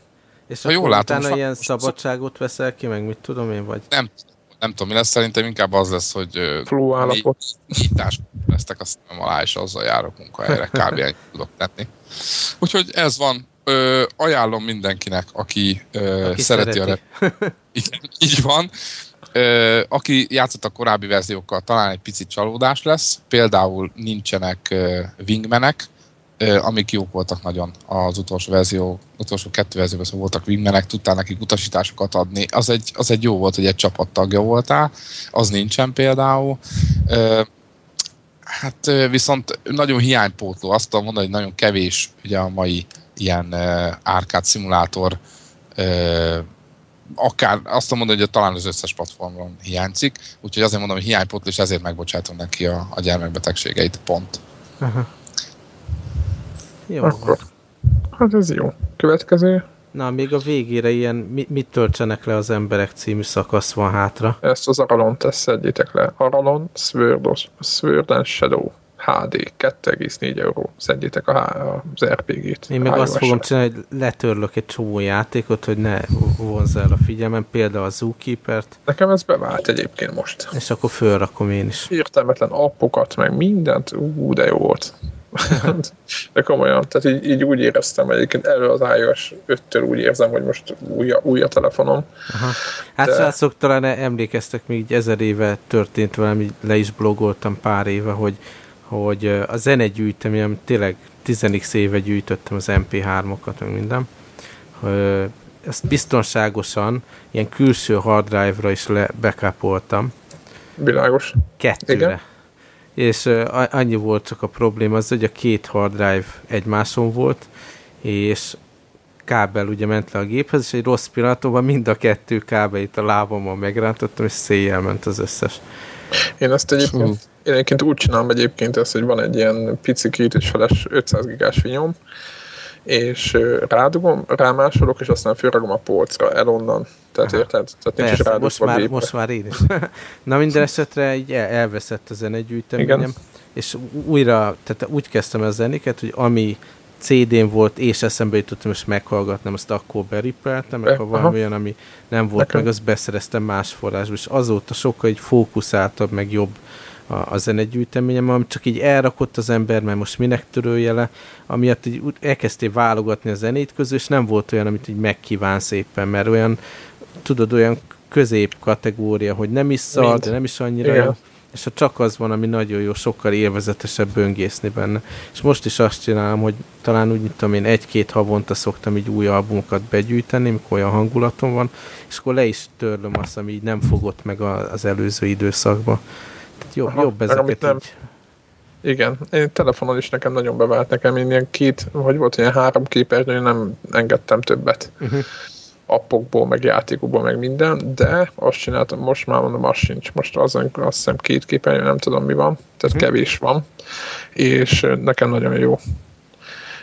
[SPEAKER 1] És ha jól látom, utána ilyen szabadságot veszel ki, meg mit tudom én, vagy?
[SPEAKER 2] Nem, nem tudom, mi lesz, szerintem inkább az lesz, hogy
[SPEAKER 3] Flu állapot.
[SPEAKER 2] nyitás vesztek a szemem alá, és azzal járok munkahelyre, kb. tudok tenni. Úgyhogy ez van. Ö, ajánlom mindenkinek, aki, ö, aki szereti, szereti a rep... [laughs] Igen, így van. Ö, aki játszott a korábbi verziókkal, talán egy picit csalódás lesz. Például nincsenek ö, wingmenek, amik jók voltak nagyon az utolsó verzió, utolsó kettő verzióban szóval voltak wingmenek, tudtál nekik utasításokat adni, az egy, az egy jó volt, hogy egy csapattagja voltál, az nincsen például. Hát viszont nagyon hiánypótló, azt tudom mondani, hogy nagyon kevés ugye a mai ilyen árkád szimulátor akár azt mondani, hogy talán az összes platformon hiányzik, úgyhogy azért mondom, hogy hiánypótló, és ezért megbocsátom neki a, a gyermekbetegségeit, pont. Aha.
[SPEAKER 3] Jó. Akkor. Hát ez jó. Következő.
[SPEAKER 1] Na, még a végére ilyen mit, mit töltsenek le az emberek című szakasz van hátra.
[SPEAKER 3] Ezt az Aralon tesz szedjétek le. Aralon Sword, Sword and Shadow HD 2,4 euró. Szedjétek a, az RPG-t.
[SPEAKER 1] Én meg azt fogom csinálni, hogy letörlök egy csomó játékot, hogy ne vonzza el a figyelmem, például a Zookeeper-t.
[SPEAKER 3] Nekem ez bevált egyébként most.
[SPEAKER 1] És akkor fölrakom én is.
[SPEAKER 3] Értelmetlen appokat, meg mindent, ú, de jó volt. De komolyan, tehát így, így úgy éreztem egyébként elő az iOS 5-től úgy érzem, hogy most új, a, új a telefonom. Aha.
[SPEAKER 1] Hát De... srácok, talán emlékeztek, még így ezer éve történt velem, így le is blogoltam pár éve, hogy, hogy a zenegyűjteményem tényleg 10 éve gyűjtöttem az MP3-okat, meg minden. Ezt biztonságosan ilyen külső hard drive-ra is le backupoltam.
[SPEAKER 3] Világos.
[SPEAKER 1] Kettőre. Igen és annyi volt csak a probléma az, hogy a két hard drive egymáson volt, és kábel ugye ment le a géphez, és egy rossz pillanatban mind a kettő kábelit a lábamon megrántottam, és széjjel ment az összes.
[SPEAKER 3] Én ezt egyébként, én egyébként úgy csinálom egyébként ezt, hogy van egy ilyen pici két és feles 500 gigás finyom, és rádugom, rámásolok, és aztán fölragom a polcra, el onnan. Tehát Aha. érted? Tehát nincs
[SPEAKER 1] Persze, is most már, most már én is. [laughs] Na minden esetre így el, elveszett a zenegyűjteményem, és újra, tehát úgy kezdtem a zenéket, hogy ami CD-n volt, és eszembe jutottam, és meghallgatnám, azt akkor berippeltem, meg ha valami olyan, ami nem volt Nekem. meg, azt beszereztem más forrásba, és azóta sokkal egy fókuszáltabb, meg jobb a, a zenegyűjteményem, ami csak így elrakott az ember, mert most minek törölje le, amiatt így elkezdtél válogatni a zenét közül, és nem volt olyan, amit így megkívánsz éppen, mert olyan, tudod, olyan közép kategória, hogy nem is szar, de nem is annyira Igen. jó és ha csak az van, ami nagyon jó, sokkal élvezetesebb böngészni benne. És most is azt csinálom, hogy talán úgy, mint tudom én, egy-két havonta szoktam így új albumokat begyűjteni, mikor olyan hangulatom van, és akkor le is törlöm azt, ami így nem fogott meg az előző időszakban. Jobb, Aha, jobb ezeket nem, így.
[SPEAKER 3] Igen, én telefonon is nekem nagyon bevált nekem, én ilyen két, vagy volt ilyen három képernyő, nem engedtem többet. Uh-huh. Appokból, meg játékokból, meg minden, de azt csináltam, most már mondom, az sincs. Most azon, azt hiszem két képernyő, nem tudom mi van, tehát uh-huh. kevés van, és nekem nagyon jó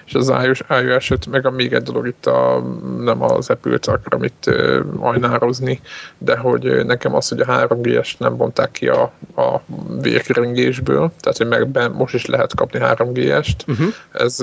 [SPEAKER 3] és az iOS, iOS 5, meg a még egy dolog itt a, nem az Apple-t akarom itt ajnározni, de hogy nekem az, hogy a 3 g nem vonták ki a, a vérkeringésből, tehát hogy meg ben, most is lehet kapni 3G-est, uh-huh. ez,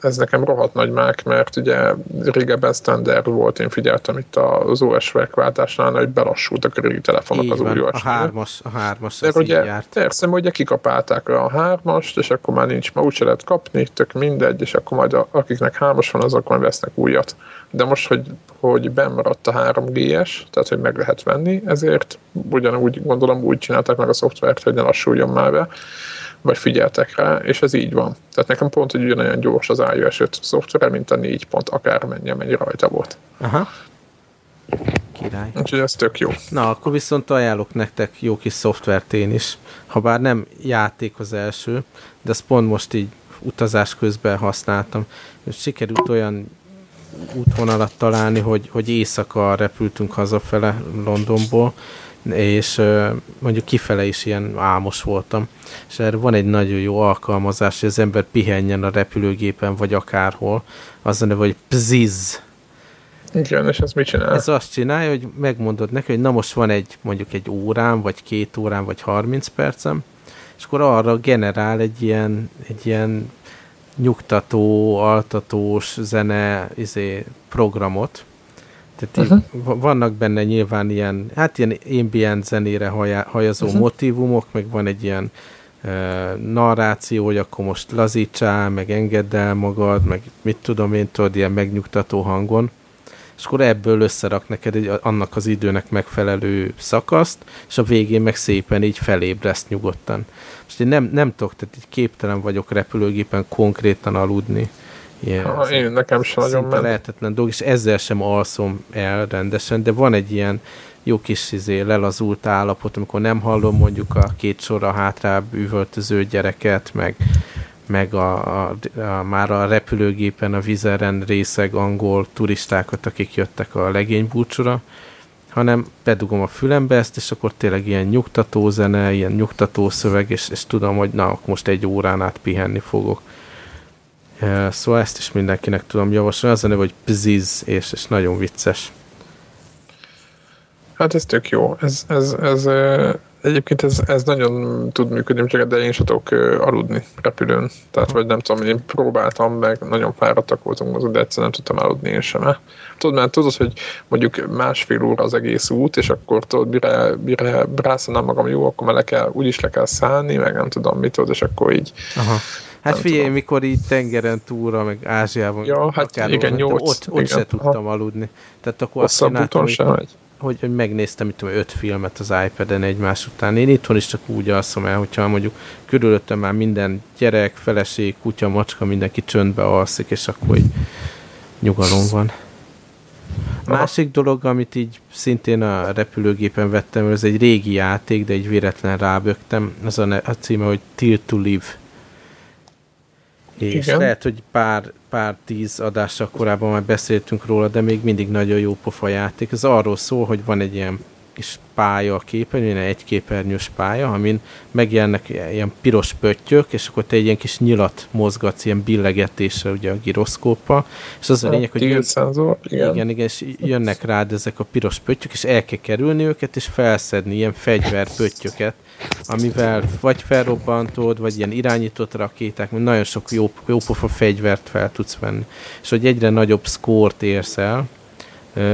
[SPEAKER 3] ez nekem rohadt nagy mák, mert ugye régebben standard volt, én figyeltem itt az OS váltásnál, hogy belassultak a régi telefonok az új.
[SPEAKER 1] A hármas, a hármas
[SPEAKER 3] De ugye, járt. Persze, ugye kikapálták a hármast, és akkor már nincs, ma úgyse lehet kapni, tök mindegy, és akkor majd a, akiknek hármas van, azok majd vesznek újat. De most, hogy, hogy bemaradt a 3G-es, tehát hogy meg lehet venni, ezért ugyanúgy gondolom úgy csinálták meg a szoftvert, hogy ne lassuljon már be, vagy figyeltek rá, és ez így van. Tehát nekem pont, hogy ugyanolyan gyors az iOS 5 szoftvere, mint a 4 pont, akármennyi, amennyi rajta volt.
[SPEAKER 1] Aha. Király.
[SPEAKER 3] Úgyhogy ez tök jó.
[SPEAKER 1] Na, akkor viszont ajánlok nektek jó kis szoftvert én is. Ha bár nem játék az első, de ezt pont most így utazás közben használtam. És sikerült olyan útvonalat találni, hogy, hogy éjszaka repültünk hazafele Londonból, és mondjuk kifele is ilyen álmos voltam. És erre van egy nagyon jó alkalmazás, hogy az ember pihenjen a repülőgépen, vagy akárhol. Az a neve, hogy Pziz.
[SPEAKER 3] Igen, és ez mit csinál?
[SPEAKER 1] Ez azt csinálja, hogy megmondod neki, hogy na most van egy, mondjuk egy órám, vagy két órám, vagy 30 percem, és akkor arra generál egy ilyen, egy ilyen nyugtató, altatós zene izé, programot. Tehát uh-huh. vannak benne nyilván ilyen, hát ilyen ambient zenére hajazó uh-huh. motivumok, meg van egy ilyen uh, narráció, hogy akkor most lazítsál, meg engedd el magad, meg mit tudom én, tudod, ilyen megnyugtató hangon. És akkor ebből összerak neked egy, annak az időnek megfelelő szakaszt, és a végén meg szépen így felébreszt nyugodtan. Most én nem, nem tudok, tehát így képtelen vagyok repülőgépen konkrétan aludni.
[SPEAKER 3] Ilyen, ha, én nekem sem nagyon ment.
[SPEAKER 1] lehetetlen dolog, és ezzel sem alszom el rendesen, de van egy ilyen jó kis izé, lelazult állapot, amikor nem hallom mondjuk a két sorra hátrább üvöltöző gyereket, meg, meg a, a, a, már a repülőgépen a vizeren részeg angol turistákat, akik jöttek a legénybúcsúra, hanem bedugom a fülembe ezt, és akkor tényleg ilyen nyugtató zene, ilyen nyugtató szöveg, és, és tudom, hogy na, most egy órán át pihenni fogok. Szóval ezt is mindenkinek tudom javasolni. Az a neve, hogy Pziz, és, és nagyon vicces.
[SPEAKER 3] Hát ez tök jó. Ez, ez, ez, egyébként ez, ez nagyon tud működni, csak de én sem tudok aludni repülőn. Tehát, vagy nem tudom, én próbáltam meg, nagyon fáradtak voltunk az, de egyszerűen nem tudtam aludni én sem. Tudod, mert tudod, hogy mondjuk másfél óra az egész út, és akkor tudod, mire, mire rászanám magam, jó, akkor már le kell, úgyis le kell szállni, meg nem tudom mit tudod, és akkor így
[SPEAKER 1] Aha. Hát figyelj, tudom. mikor így tengeren túlra, meg Ázsiában,
[SPEAKER 3] ja, hát igen, nyolc,
[SPEAKER 1] ott, ott igen. se tudtam aludni. Tehát akkor
[SPEAKER 3] Hosszabb azt csináltam, hogy,
[SPEAKER 1] hogy, hogy megnéztem itt öt filmet az iPad-en egymás után. Én itthon is csak úgy alszom el, hogyha mondjuk körülöttem már minden gyerek, feleség, kutya, macska, mindenki csöndbe alszik, és akkor így nyugalom van. Másik dolog, amit így szintén a repülőgépen vettem, ez egy régi játék, de egy véletlen rábögtem. Az a, a címe, hogy Till to Live és Igen. lehet, hogy pár, pár tíz adással korábban már beszéltünk róla, de még mindig nagyon jó pofa játék. Ez arról szól, hogy van egy ilyen kis pálya a képernyőn, egy képernyős pálya, amin megjelennek ilyen piros pöttyök, és akkor te egy ilyen kis nyilat mozgatsz ilyen billegetéssel ugye a giroszkóppal, és az a lényeg, hogy
[SPEAKER 3] jön,
[SPEAKER 1] igen. igen, igen, és jönnek rád ezek a piros pöttyök, és el kell kerülni őket, és felszedni ilyen fegyverpöttyöket, amivel vagy felrobbantod, vagy ilyen irányított rakéták, mert nagyon sok jó, jó pofa fegyvert fel tudsz venni. És hogy egyre nagyobb szkórt érsz el,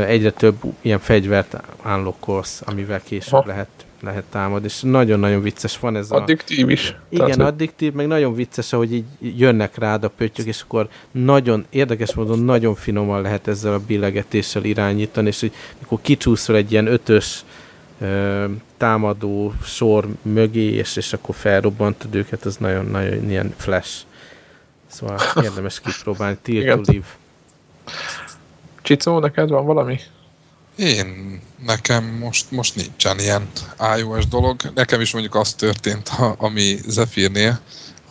[SPEAKER 1] egyre több ilyen fegyvert unlockolsz, amivel később ha. lehet, lehet támad, és nagyon-nagyon vicces van ez
[SPEAKER 3] addiktív a... is.
[SPEAKER 1] Igen, Tehát, addiktív, meg nagyon vicces, hogy így jönnek rád a pöttyök, és akkor nagyon, érdekes módon nagyon finoman lehet ezzel a billegetéssel irányítani, és hogy mikor kicsúszol egy ilyen ötös támadó sor mögé, és, és akkor felrobbantod őket, az nagyon-nagyon ilyen flash. Szóval [laughs] érdemes kipróbálni. Till to live.
[SPEAKER 3] Csicó, neked van valami?
[SPEAKER 2] Én, nekem most, most nincsen ilyen iOS dolog. Nekem is mondjuk az történt, ami Zephyrnél,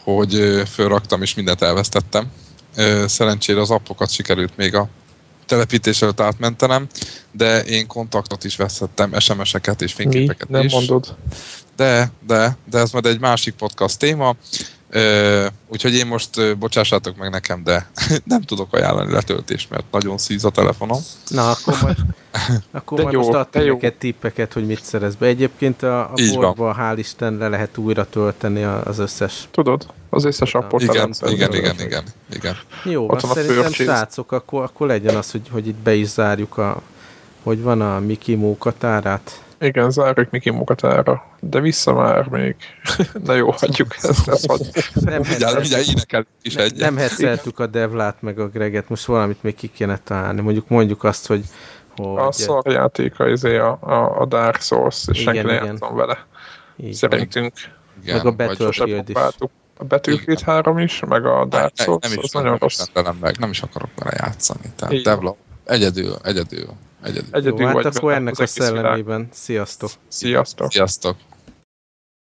[SPEAKER 2] hogy fölraktam és mindent elvesztettem. Szerencsére az appokat sikerült még a telepítés előtt átmentenem, de én kontaktot is veszettem, SMS-eket és fényképeket
[SPEAKER 3] Mi? Nem
[SPEAKER 2] is.
[SPEAKER 3] mondod.
[SPEAKER 2] De, de, de ez majd egy másik podcast téma. Ö, úgyhogy én most ö, bocsássátok meg nekem, de [laughs] nem tudok ajánlani letöltést, mert nagyon szíz a telefonom.
[SPEAKER 1] Na, akkor majd, [laughs] akkor majd jó, most adtam neked tippeket, hogy mit szerez be. Egyébként a, a boltba, hál' Isten, le lehet újra tölteni az összes...
[SPEAKER 3] Tudod, az összes appot.
[SPEAKER 2] Igen, igen, igen, igen, igen.
[SPEAKER 1] Jó, Ott van szerintem srácok, akkor, akkor legyen az, hogy, hogy itt be is zárjuk a... Hogy van a Miki mókatárát?
[SPEAKER 3] Igen, zárjuk Miki munkatára. De vissza már még. [laughs] Na jó, hagyjuk ezt. ezt hagy.
[SPEAKER 2] Nem hetszelt, is
[SPEAKER 1] nem, nem hetzeltük a Devlát meg a Greget, most valamit még ki kéne találni. Mondjuk mondjuk azt, hogy... hogy
[SPEAKER 3] a szarjátéka, izé a, a, a Dark Souls, és igen, senki nem játszom vele. Igen. Szerintünk.
[SPEAKER 1] Igen, meg a Battlefield is.
[SPEAKER 3] A Battlefield 3 is, meg a Dark Souls, nem, nem is nagyon rossz.
[SPEAKER 2] Meg, nem is akarok vele játszani. Tehát Devla egyedül, egyedül Egyedül.
[SPEAKER 1] Egyedül Jó, hát akkor ennek a szellemében. Sziasztok!
[SPEAKER 3] Sziasztok!
[SPEAKER 2] Sziasztok!